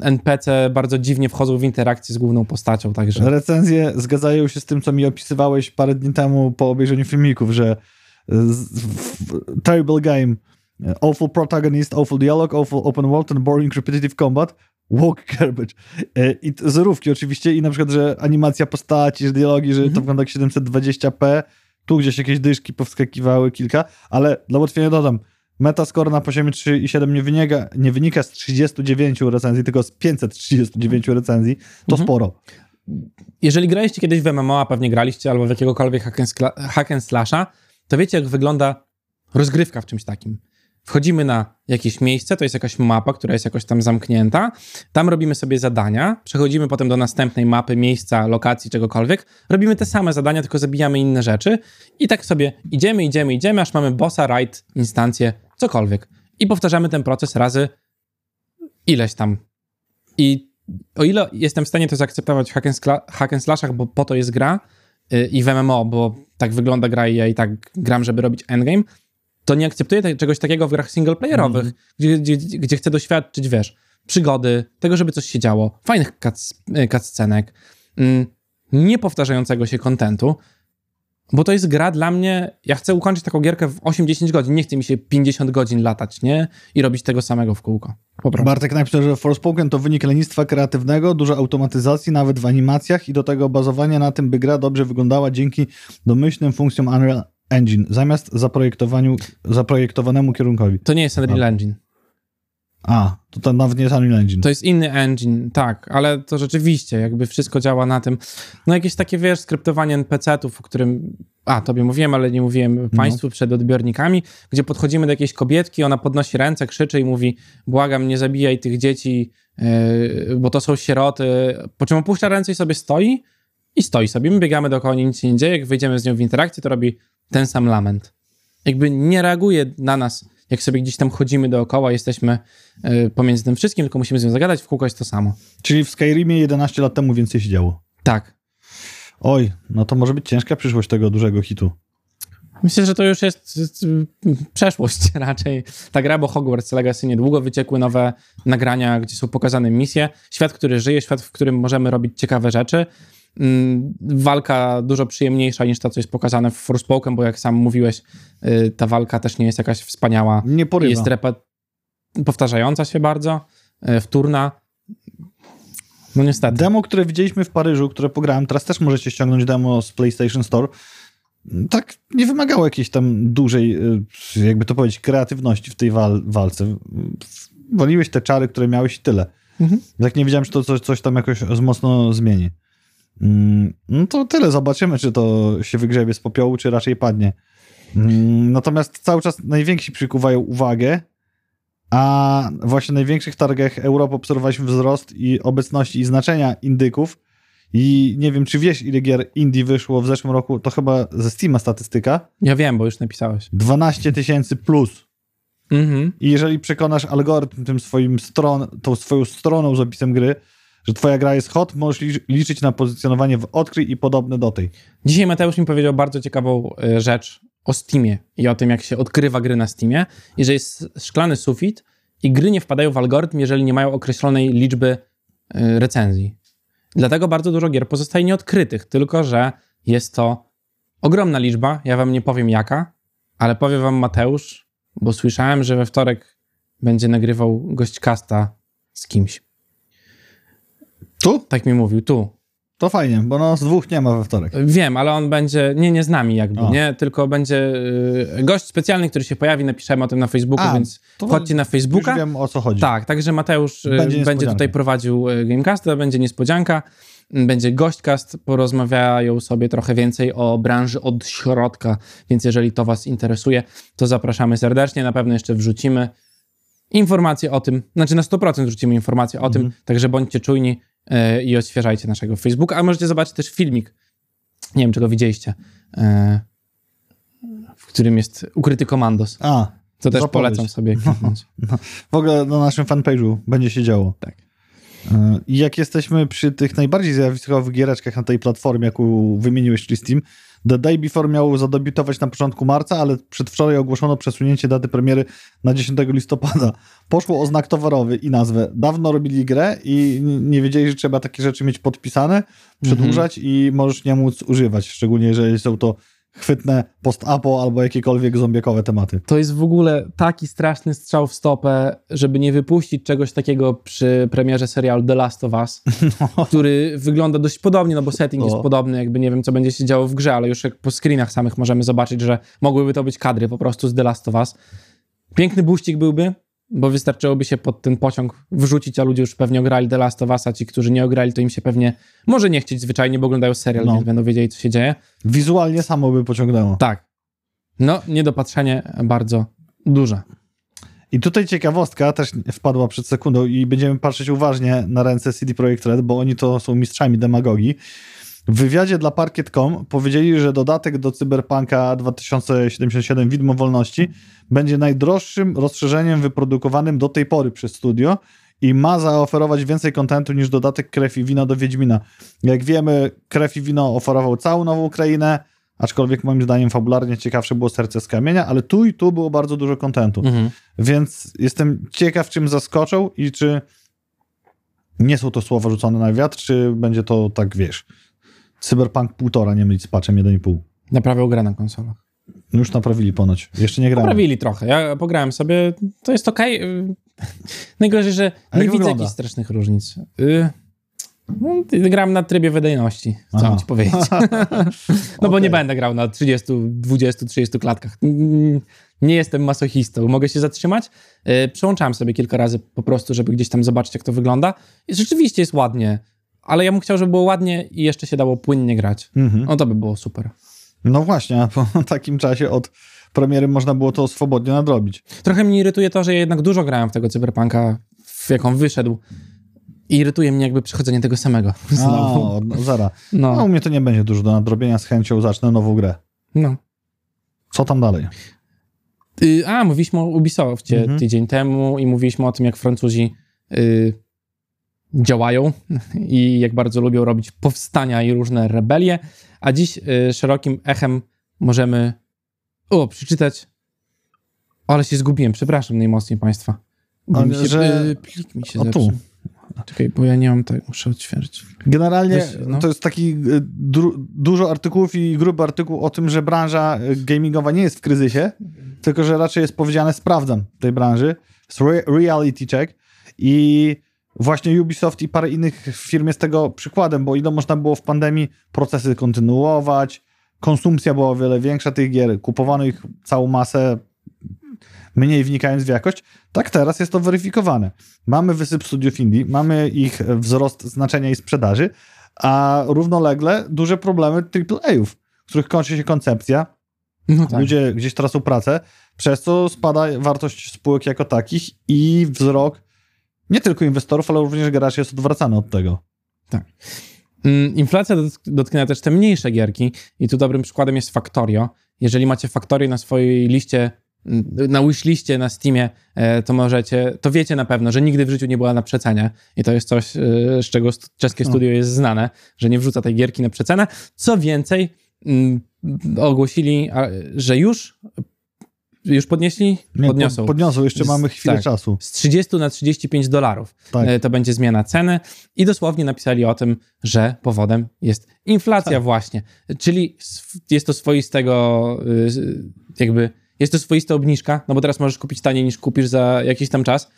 NPC bardzo dziwnie wchodzą w interakcję z główną postacią, także... Recenzje zgadzają się z tym, co mi opisywałeś parę dni temu po obejrzeniu filmików, że w- terrible game, awful protagonist, awful dialog, awful open world and boring repetitive combat, walk garbage. E, I zerówki oczywiście i na przykład, że animacja postaci, że dialogi, że to Mhm. wygląda jak 720p, tu gdzieś jakieś dyszki powskakiwały kilka, ale dla ułatwienia dodam, Metascore na poziomie 3,7 nie wynika, nie wynika z 39 recenzji, tylko z 539 recenzji. To Mhm. sporo. Jeżeli graliście kiedyś w MMO, a pewnie graliście, albo w jakiegokolwiek hack and, hack and slasha, to wiecie, jak wygląda rozgrywka w czymś takim. Wchodzimy na jakieś miejsce, to jest jakaś mapa, która jest jakoś tam zamknięta. Tam robimy sobie zadania, przechodzimy potem do następnej mapy, miejsca, lokacji, czegokolwiek. Robimy te same zadania, tylko zabijamy inne rzeczy. I tak sobie idziemy, idziemy, idziemy, aż mamy bossa, raid, instancję, cokolwiek. I powtarzamy ten proces razy ileś tam. I o ile jestem w stanie to zaakceptować w hack and, skla- hack and slashach, bo po to jest gra yy, i w MMO, bo tak wygląda gra i ja i tak gram, żeby robić endgame, to nie akceptuję te, czegoś takiego w grach singleplayerowych, Mhm. gdzie, gdzie, gdzie chcę doświadczyć, wiesz, przygody, tego, żeby coś się działo, fajnych cuts- yy, cutscenek, mm, niepowtarzającego się kontentu, bo to jest gra dla mnie, ja chcę ukończyć taką gierkę w 8-10 godzin, nie chce mi się 50 godzin latać, nie? I robić tego samego w kółko. Po prostu. Bartek napisał, że Forspoken to wynik lenistwa kreatywnego, dużo automatyzacji, nawet w animacjach i do tego bazowania na tym, by gra dobrze wyglądała dzięki domyślnym funkcjom Unreal Engine, zamiast zaprojektowaniu, zaprojektowanemu kierunkowi. To nie jest Unreal Engine. A, to, to nawet nie jest Unreal Engine. To jest inny engine, tak, ale to rzeczywiście, jakby wszystko działa na tym. No jakieś takie, wiesz, skryptowanie NPC-ów, o którym, a, tobie mówiłem, ale nie mówiłem państwu przed odbiornikami, gdzie podchodzimy do jakiejś kobietki, ona podnosi ręce, krzyczy i mówi, błagam, nie zabijaj tych dzieci, yy, bo to są sieroty, po czym opuszcza ręce i sobie stoi i stoi sobie. My biegamy dookoła, nic się nie dzieje, jak wejdziemy z nią w interakcję, to robi ten sam lament. Jakby nie reaguje na nas, jak sobie gdzieś tam chodzimy dookoła, jesteśmy y, pomiędzy tym wszystkim, tylko musimy z nią zagadać, w kółko jest to samo. Czyli w Skyrimie 11 lat temu więcej się działo. Tak. Oj, no to może być ciężka przyszłość tego dużego hitu. Myślę, że to już jest y, przeszłość (laughs) raczej. Ta gra, bo Hogwarts Legacy niedługo wyciekły nowe nagrania, gdzie są pokazane misje. Świat, który żyje, świat, w którym możemy robić ciekawe rzeczy. Mm, Walka dużo przyjemniejsza niż to, co jest pokazane w Forspoken, bo jak sam mówiłeś, y, ta walka też nie jest jakaś wspaniała. Nie porywa. Jest repet... powtarzająca się bardzo, y, wtórna. No niestety. Demo, które widzieliśmy w Paryżu, które pograłem, teraz też możecie ściągnąć demo z PlayStation Store. Tak nie wymagało jakiejś tam dużej, y, jakby to powiedzieć, kreatywności w tej wal walce. Waliłeś te czary, które miałeś i tyle. Mhm. Tak nie wiedziałem, czy to coś, coś tam jakoś mocno zmieni. Mm, No to tyle, zobaczymy, czy to się wygrzebie z popiołu, czy raczej padnie. Mm, Natomiast cały czas najwięksi przykuwają uwagę, a właśnie na największych targach Europy obserwowaliśmy wzrost i obecności i znaczenia indyków. I nie wiem, czy wiesz, ile gier indie wyszło w zeszłym roku, to chyba ze Steama statystyka. Ja wiem, bo już napisałeś. 12 tysięcy plus. Mhm. I jeżeli przekonasz algorytm tym swoim stron, tą swoją stroną z opisem gry, że twoja gra jest hot, możesz licz- liczyć na pozycjonowanie w odkryj i podobne do tej. Dzisiaj Mateusz mi powiedział bardzo ciekawą y, rzecz o Steamie i o tym, jak się odkrywa gry na Steamie i że jest szklany sufit i gry nie wpadają w algorytm, jeżeli nie mają określonej liczby y, recenzji. Dlatego bardzo dużo gier pozostaje nieodkrytych, tylko że jest to ogromna liczba. Ja wam nie powiem jaka, ale powie wam Mateusz, bo słyszałem, że we wtorek będzie nagrywał gość casta z kimś. Tu? Tak mi mówił, tu. To fajnie, bo nas dwóch nie ma we wtorek. Wiem, ale on będzie, nie, nie z nami jakby, O. nie? Tylko będzie y, gość specjalny, który się pojawi, napiszemy o tym na Facebooku, A, więc to wchodźcie na Facebooka. Już wiem o co chodzi. Tak, także Mateusz y, Będzie będzie, tutaj prowadził y, Gamecasta, będzie niespodzianka, m, będzie gośćcast, porozmawiają sobie trochę więcej o branży od środka, więc jeżeli to was interesuje, to zapraszamy serdecznie, na pewno jeszcze wrzucimy informacje o tym, znaczy na 100% wrzucimy informacje o Mhm. tym, także bądźcie czujni i odświeżajcie naszego Facebooka, a możecie zobaczyć też filmik, nie wiem, czy go widzieliście, y, w którym jest ukryty komandos. A, To też Zapowiedź. polecam sobie (laughs) kliknąć. w ogóle na naszym fanpage'u będzie się działo. Tak. E, I jak jesteśmy przy tych najbardziej zjawiskowych giereczkach na tej platformie, jaką wymieniłeś, czyli Steam, The Day Before miał zadebiutować na początku marca, ale przedwczoraj ogłoszono przesunięcie daty premiery na 10 listopada. Poszło o znak towarowy i nazwę. Dawno robili grę i nie wiedzieli, że trzeba takie rzeczy mieć podpisane, przedłużać i możesz nie móc używać, szczególnie jeżeli są to chwytne post-apo albo jakiekolwiek zombiakowe tematy. To jest w ogóle taki straszny strzał w stopę, żeby nie wypuścić czegoś takiego przy premierze serialu The Last of Us, (laughs) który wygląda dość podobnie, no bo setting jest No. podobny, jakby nie wiem, co będzie się działo w grze, ale już jak po screenach samych możemy zobaczyć, że mogłyby to być kadry po prostu z The Last of Us. Piękny buścik byłby, bo wystarczyłoby się pod ten pociąg wrzucić, a ludzie już pewnie ograli The Last of Us, a ci, którzy nie ograli, to im się pewnie może nie chcieć zwyczajnie, bo oglądają serial, No. więc będą wiedzieli, co się dzieje. Wizualnie samo by pociągnęło. Tak. No, niedopatrzenie bardzo duże. I tutaj ciekawostka też wpadła przed sekundą i będziemy patrzeć uważnie na ręce CD Projekt Red, bo oni to są mistrzami demagogii. W wywiadzie dla Parkiet.com powiedzieli, że dodatek do Cyberpunka 2077 Widmo Wolności będzie najdroższym rozszerzeniem wyprodukowanym do tej pory przez studio i ma zaoferować więcej kontentu niż dodatek Krew i Wino do Wiedźmina. Jak wiemy, Krew i Wino oferował całą nową krainę, aczkolwiek moim zdaniem fabularnie ciekawsze było Serce z Kamienia, ale tu i tu było bardzo dużo kontentu. Mhm. Więc jestem ciekaw, czym zaskoczą i czy nie są to słowa rzucone na wiatr, czy będzie to tak, wiesz, Cyberpunk półtora, nie mylić z patchem 1,5. Naprawiał grę na konsolach. Już naprawili ponoć. Jeszcze nie grałem. Naprawili trochę. Ja pograłem sobie, to jest okej. Y, Najgorzej, że nie jak widzę wygląda? jakichś strasznych różnic. Y, No, gram na trybie wydajności, co Aha. mam ci powiedzieć. (laughs) No bo nie będę grał na 30, 20, 30 klatkach. Mm, Nie jestem masochistą. Mogę się zatrzymać. Y, Przełączałem sobie kilka razy po prostu, żeby gdzieś tam zobaczyć, jak to wygląda. I rzeczywiście jest ładnie, ale ja bym chciał, żeby było ładnie i jeszcze się dało płynnie grać. Mhm. No to by było super. No właśnie, a po (laughs) takim czasie od premiery można było to swobodnie nadrobić. Trochę mnie irytuje to, że ja jednak dużo grałem w tego cyberpunka, w jaką wyszedł. I irytuje mnie jakby przechodzenie tego samego. (laughs) Znowu. O, no, zara. No, No, u mnie to nie będzie dużo do nadrobienia, z chęcią zacznę nową grę. no. Co tam dalej? Y, a, mówiliśmy o Ubisoftie Mhm. tydzień temu i mówiliśmy o tym, jak Francuzi y, działają (laughs) i jak bardzo lubią robić powstania i różne rebelie. A dziś y, szerokim echem możemy o, przeczytać. O, ale się zgubiłem, przepraszam najmocniej Państwa. Bo Ale mi się, że- y, plik mi się O, tu. Czekaj, bo ja nie mam tak, muszę otwierać. Generalnie no. to jest taki y, dru, dużo artykułów i gruby artykuł o tym, że branża y, gamingowa nie jest w kryzysie, tylko że raczej jest powiedziane sprawdzam tej branży. Jest re, reality check i właśnie Ubisoft i parę innych firm jest tego przykładem, bo ile można było w pandemii procesy kontynuować, konsumpcja była o wiele większa tych gier, kupowano ich całą masę, mniej wnikając w jakość, tak teraz jest to weryfikowane. Mamy wysyp studiów indie, mamy ich wzrost znaczenia i sprzedaży, a równolegle duże problemy AAA-ów, których kończy się koncepcja, No tak. ludzie gdzieś tracą pracę, przez co spada wartość spółek jako takich i wzrok nie tylko inwestorów, ale również graczy jest odwracany od tego. Mm, Inflacja dotk- dotknęła też te mniejsze gierki i tu dobrym przykładem jest Factorio. Jeżeli macie Factorio na swojej liście, mm, na wishliście na Steamie, e, to możecie, to wiecie na pewno, że nigdy w życiu nie była na przecenie i to jest coś, e, z czego czeskie No. studio jest znane, że nie wrzuca tej gierki na przecenę. Co więcej, mm, ogłosili, że już już podnieśli? Nie, Podniosą. po- Podniosą, jeszcze mamy chwilę tak. czasu. Z 30 na 35 dolarów. Tak. E, To będzie zmiana ceny i dosłownie napisali o tym, że powodem jest inflacja Tak. właśnie. Czyli jest to swoistego y, jakby, jest to swoista obniżka, no bo teraz możesz kupić taniej niż kupisz za jakiś tam czas.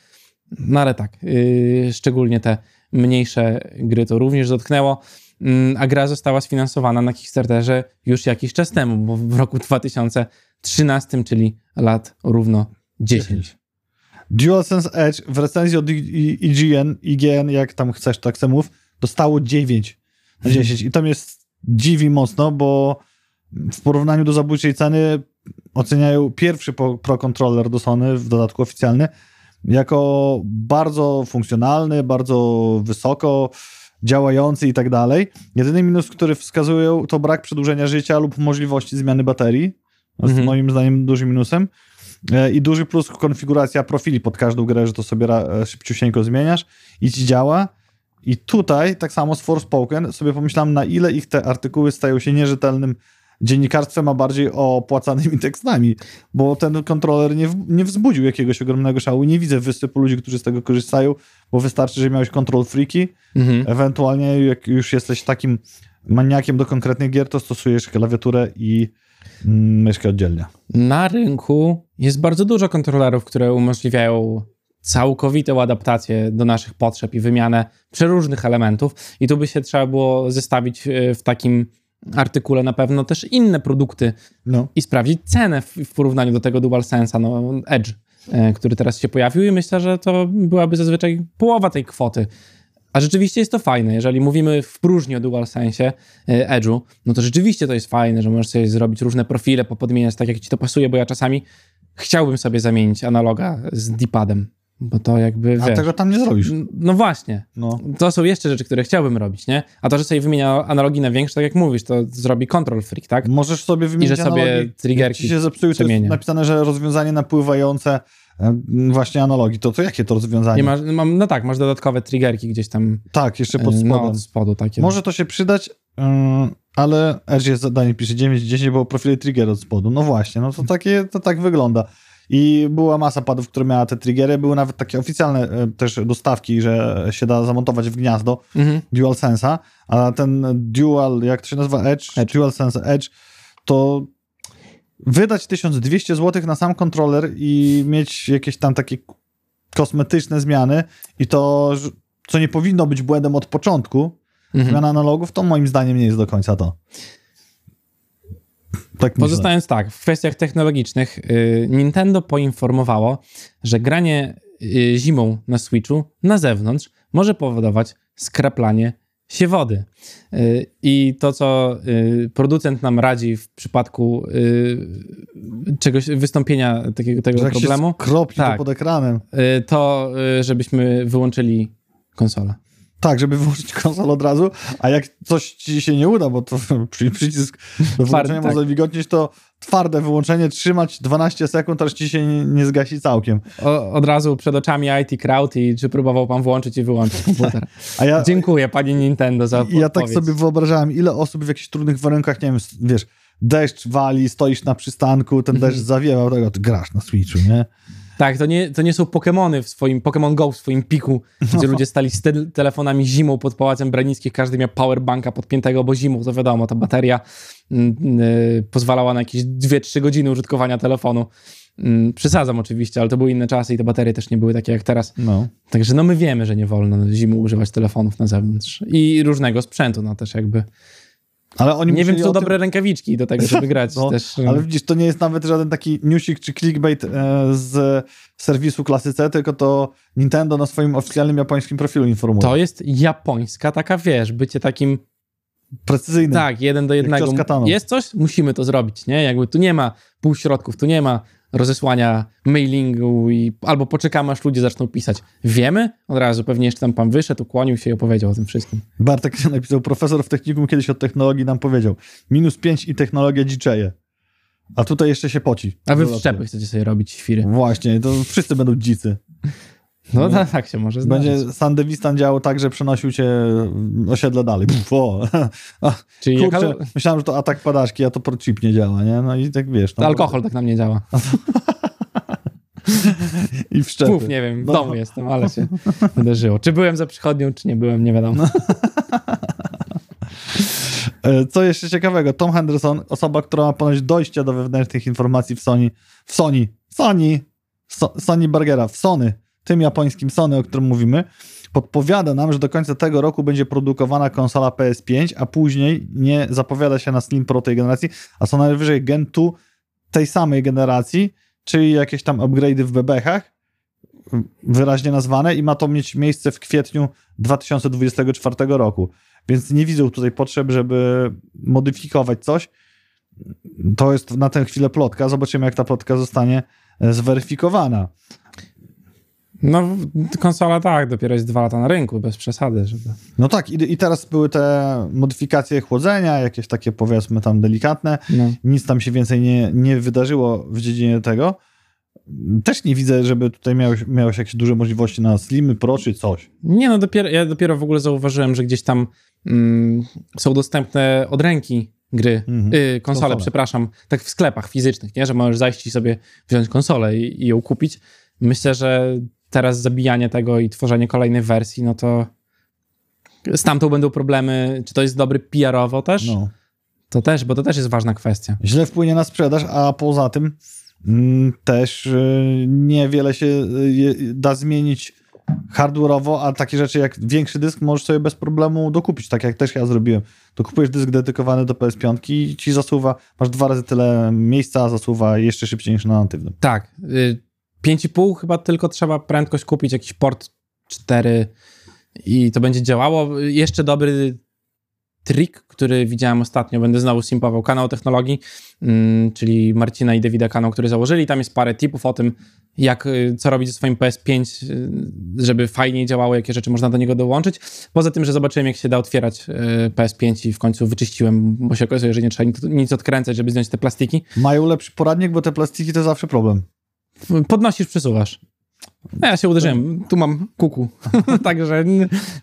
No ale tak, y, szczególnie te mniejsze gry to również dotknęło, Mm, a gra została sfinansowana na Kickstarterze już jakiś czas temu, bo w roku 2013, czyli lat równo 10. DualSense Edge w recenzji od IGN, IGN, jak tam chcesz, tak se mów, dostało 9 na 10 i to mnie dziwi mocno, bo w porównaniu do zabójczej ceny oceniają pierwszy Pro Controller do Sony, w dodatku oficjalny, jako bardzo funkcjonalny, bardzo wysoko działający i tak dalej. Jedyny minus, który wskazują, to brak przedłużenia życia lub możliwości zmiany baterii. Jest Mhm. moim zdaniem dużym minusem. E, I duży plus konfiguracja profili pod każdą grę, że to sobie e, szybciusieńko zmieniasz i ci działa. I tutaj, tak samo z Forspoken, sobie pomyślałem, na ile ich te artykuły stają się nierzetelnym dziennikarstwem, a bardziej opłacanymi tekstami, bo ten kontroler nie, w- nie wzbudził jakiegoś ogromnego szału. Nie widzę wysypu ludzi, którzy z tego korzystają, bo wystarczy, że miałeś control freaki, Mhm. ewentualnie jak już jesteś takim maniakiem do konkretnych gier, to stosujesz klawiaturę i myszkę oddzielnie. Na rynku jest bardzo dużo kontrolerów, które umożliwiają całkowitą adaptację do naszych potrzeb i wymianę przeróżnych elementów. I tu by się trzeba było zestawić e, w takim artykule na pewno też inne produkty No. i sprawdzić cenę w, w porównaniu do tego DualSense'a, no Edge, e, który teraz się pojawił i myślę, że to byłaby zazwyczaj połowa tej kwoty. A rzeczywiście jest to fajne. Jeżeli mówimy w próżni o DualSense'ie, e, Edge'u, no to rzeczywiście to jest fajne, że możesz sobie zrobić różne profile, popodmieniać tak, jak ci to pasuje, bo ja czasami chciałbym sobie zamienić analoga z D-padem, bo to jakby, A wiesz... tego tam nie zrobisz. No właśnie. No. To są jeszcze rzeczy, które chciałbym robić, nie? A to, że sobie wymienia analogii na większe, tak jak mówisz, to zrobi control freak, tak? Możesz sobie wymienić że sobie analogii. triggerki ci się zepsuły, to jest napisane, że rozwiązanie napływające właśnie analogii. To, to jakie to rozwiązanie? Nie masz, mam, no tak, masz dodatkowe triggerki gdzieś tam Tak, jeszcze pod e, spodem. no, od spodu takie. Może to się przydać, ym, ale Edge jest zadanie, pisze 9-10, bo profile trigger od spodu. No właśnie, no to takie, to tak wygląda. I była masa padów, które miała te triggery. Były nawet takie oficjalne e, też dostawki, że się da zamontować w gniazdo Mhm. DualSense'a, a ten Dual, jak to się nazywa, Edge, Edge. DualSense Edge, to wydać 1200 zł na sam kontroler i mieć jakieś tam takie kosmetyczne zmiany i to, co nie powinno być błędem od początku, Mhm. zmiana analogów, to moim zdaniem nie jest do końca to. Tak. Pozostając tak, w kwestiach technologicznych, y, Nintendo poinformowało, że granie y, zimą na Switchu na zewnątrz może powodować skraplanie się wody. Y, I to, co y, producent nam radzi w przypadku y, czegoś, wystąpienia takiego tego Że problemu, się skropli Tak. to pod ekranem. to żebyśmy wyłączyli konsolę. Tak, żeby wyłączyć konsolę od razu, a jak coś ci się nie uda, bo to (laughs) przy- przycisk do wyłączenia tak. może wilgotnieć, to twarde wyłączenie, trzymać 12 sekund, aż ci się nie, nie zgasi całkiem. O, od razu przed oczami IT Crowd i czy próbował pan włączyć i wyłączyć komputer. (laughs) A ja, Dziękuję panie Nintendo za ja tak sobie wyobrażałem, ile osób w jakichś trudnych warunkach, nie wiem, wiesz, deszcz wali, stoisz na przystanku, ten Mhm. deszcz zawiewał, tego, ty grasz na Switchu, nie? Tak, to nie, to nie są Pokemony w swoim, Pokémon Go w swoim piku, gdzie ludzie stali z te telefonami zimą pod Pałacem Branickich, każdy miał powerbanka podpiętego, bo zimą, to wiadomo, ta bateria mm, y, pozwalała na jakieś 2-3 godziny użytkowania telefonu. Mm, przesadzam oczywiście, ale to były inne czasy i te baterie też nie były takie jak teraz. No. Także no my wiemy, że nie wolno zimą używać telefonów na zewnątrz i różnego sprzętu, no też jakby. Ale oni Nie wiem, czy są o tym- dobre rękawiczki do tego, żeby (laughs) grać No, też. y, Ale widzisz, to nie jest nawet żaden taki newsik czy clickbait e, z serwisu klasy C, tylko to Nintendo na swoim oficjalnym japońskim profilu informuje. To jest japońska taka, wiesz, bycie takim Precyzyjny. Tak, jeden do jednego. Jest coś, musimy to zrobić, nie? Jakby tu nie ma półśrodków, tu nie ma rozesłania mailingu i albo poczekamy, aż ludzie zaczną pisać. Wiemy? Od razu pewnie jeszcze tam pan wyszedł, ukłonił się i opowiedział o tym wszystkim. Bartek napisał, profesor w technikum kiedyś od technologii nam powiedział, minus 5 i technologia dziczeje. A tutaj jeszcze się poci. A wy wszczepy chcecie sobie robić, świry. Właśnie, to wszyscy będą dzicy. No tak, tak się może zdarzyć. Będzie Sandewistan działał tak, że przenosił cię osiedle dalej. Puf, o. (laughs) Czyli Kurczę, jaka... myślałem, że to atak padaczki, a to chip nie działa, nie? No i tak wiesz. No, alkohol tak na mnie działa. (laughs) I w szczepy. Mów, nie wiem, w no. domu jestem, ale się wydarzyło. Czy byłem za przychodnią, czy nie byłem, nie wiadomo. (laughs) E, co jeszcze ciekawego, Tom Henderson, osoba, która ma ponoć dojście do wewnętrznych informacji w Sony, w Sony, Sony, so, Sony Burgera, w Sony, tym japońskim Sony, o którym mówimy, podpowiada nam, że do końca tego roku będzie produkowana konsola PS5, a później nie zapowiada się na Slim Pro tej generacji, a co najwyżej Gen 2 tej samej generacji, czyli jakieś tam upgrade'y w bebechach, wyraźnie nazwane i ma to mieć miejsce w kwietniu 2024 roku. Więc nie widzę tutaj potrzeb, żeby modyfikować coś. To jest na tę chwilę plotka. Zobaczymy, jak ta plotka zostanie zweryfikowana. No, konsola tak, dopiero jest dwa lata na rynku, bez przesady. Żeby... No tak, i, i teraz były te modyfikacje chłodzenia, jakieś takie powiedzmy tam delikatne. No. Nic tam się więcej nie, nie wydarzyło w dziedzinie tego. Też nie widzę, żeby tutaj miałeś, miałeś jakieś duże możliwości na Slimy Pro czy coś. Nie, no dopiero, ja dopiero w ogóle zauważyłem, że gdzieś tam mm, są dostępne od ręki gry, mhm. y, konsole, konsole, przepraszam, tak w sklepach fizycznych, nie? że możesz zajść i sobie wziąć konsolę i, i ją kupić. Myślę, że teraz zabijanie tego i tworzenie kolejnej wersji, no to z tamtą będą problemy. Czy to jest dobry PR-owo też? No. To też, bo to też jest ważna kwestia. Źle wpłynie na sprzedaż, a poza tym mm, też y, niewiele się y, da zmienić hardware'owo, a takie rzeczy jak większy dysk możesz sobie bez problemu dokupić, tak jak też ja zrobiłem. To kupujesz dysk dedykowany do PS5 i ci zasuwa, masz dwa razy tyle miejsca, zasuwa jeszcze szybciej niż na natywnym. Tak. 5,5 chyba tylko trzeba prędkość kupić, jakiś port 4 i to będzie działało. Jeszcze dobry trik, który widziałem ostatnio, będę znowu simpował kanał technologii, mm, czyli Marcina i Davida kanał, który założyli. Tam jest parę tipów o tym, jak, y, co robić ze swoim PS5, y, żeby fajniej działało, jakie rzeczy można do niego dołączyć. Poza tym, że zobaczyłem, jak się da otwierać y, PS5 i w końcu wyczyściłem, bo się okazuje, że nie trzeba nic odkręcać, żeby zdjąć te plastiki. Mają lepszy poradnik, bo te plastiki to zawsze problem. Podnosisz, przesuwasz. No, ja się uderzyłem, tu mam kuku, (laughs) także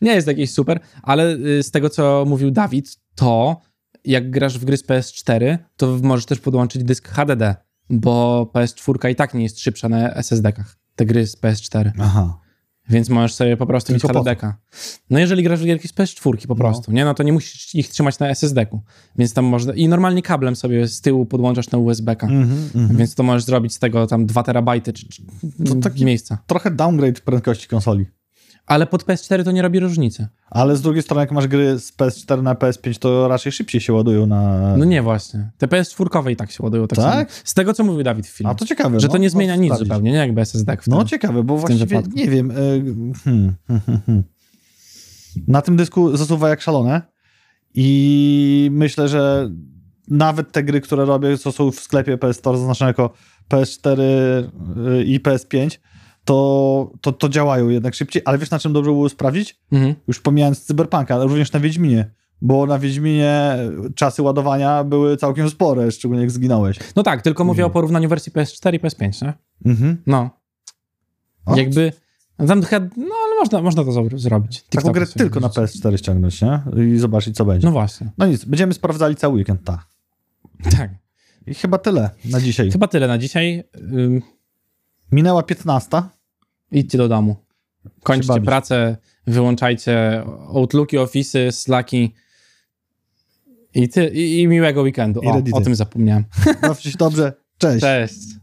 nie jest jakiś super, ale z tego, co mówił Dawid, to jak grasz w gry z PS4, to możesz też podłączyć dysk HDD bo PS4 i tak nie jest szybsza na SSD-kach, te gry z PS4. Aha. Więc możesz sobie po prostu Tylko mieć HDD-ka. No jeżeli grasz w gierki z PS4 po no. prostu, nie? No to nie musisz ich trzymać na SSD-ku. Więc tam można... I normalnie kablem sobie z tyłu podłączasz na USB-ka. Mm -hmm, Więc to możesz zrobić z tego tam 2 terabajty czy, czy to taki miejsca. Trochę downgrade prędkości konsoli. Ale pod PS4 to nie robi różnicy. Ale z drugiej strony, jak masz gry z PS4 na PS5, to raczej szybciej się ładują na. No nie, właśnie. Te PS4 i tak się ładują. Tak? tak? Z tego, co mówił Dawid w filmie. A to ciekawe. Że to no, nie zmienia nic sprawdzić. zupełnie, nie jakby SSD. W no ciekawe, bo właściwie nie wiem. E, hmm, hmm, hmm, na tym dysku zasuwa jak szalone. I myślę, że nawet te gry, które robię, co są w sklepie PS Store zaznaczone jako PS4 e, i PS5, to, to, to działają jednak szybciej, ale wiesz na czym dobrze było sprawdzić? Mhm. Już pomijając Cyberpunka, ale również na Wiedźminie. Bo na Wiedźminie czasy ładowania były całkiem spore, szczególnie jak zginąłeś. No tak, tylko mówię o porównaniu wersji PS4 i PS5, nie? Mhm. No. O? Jakby... Tam, no ale można, można to zrobić. Taką grę tylko na PS4 ściągnąć, nie? I zobaczyć, co będzie. No właśnie. No nic, będziemy sprawdzali cały weekend, tak. (laughs) Tak. I chyba tyle na dzisiaj. Chyba tyle na dzisiaj. Minęła 15. Idźcie do domu. Kończcie pracę, wyłączajcie Outlooki, Office'y, Slacki i, ty, i, i miłego weekendu. O, o tym zapomniałem. Się dobrze. Cześć. Cześć.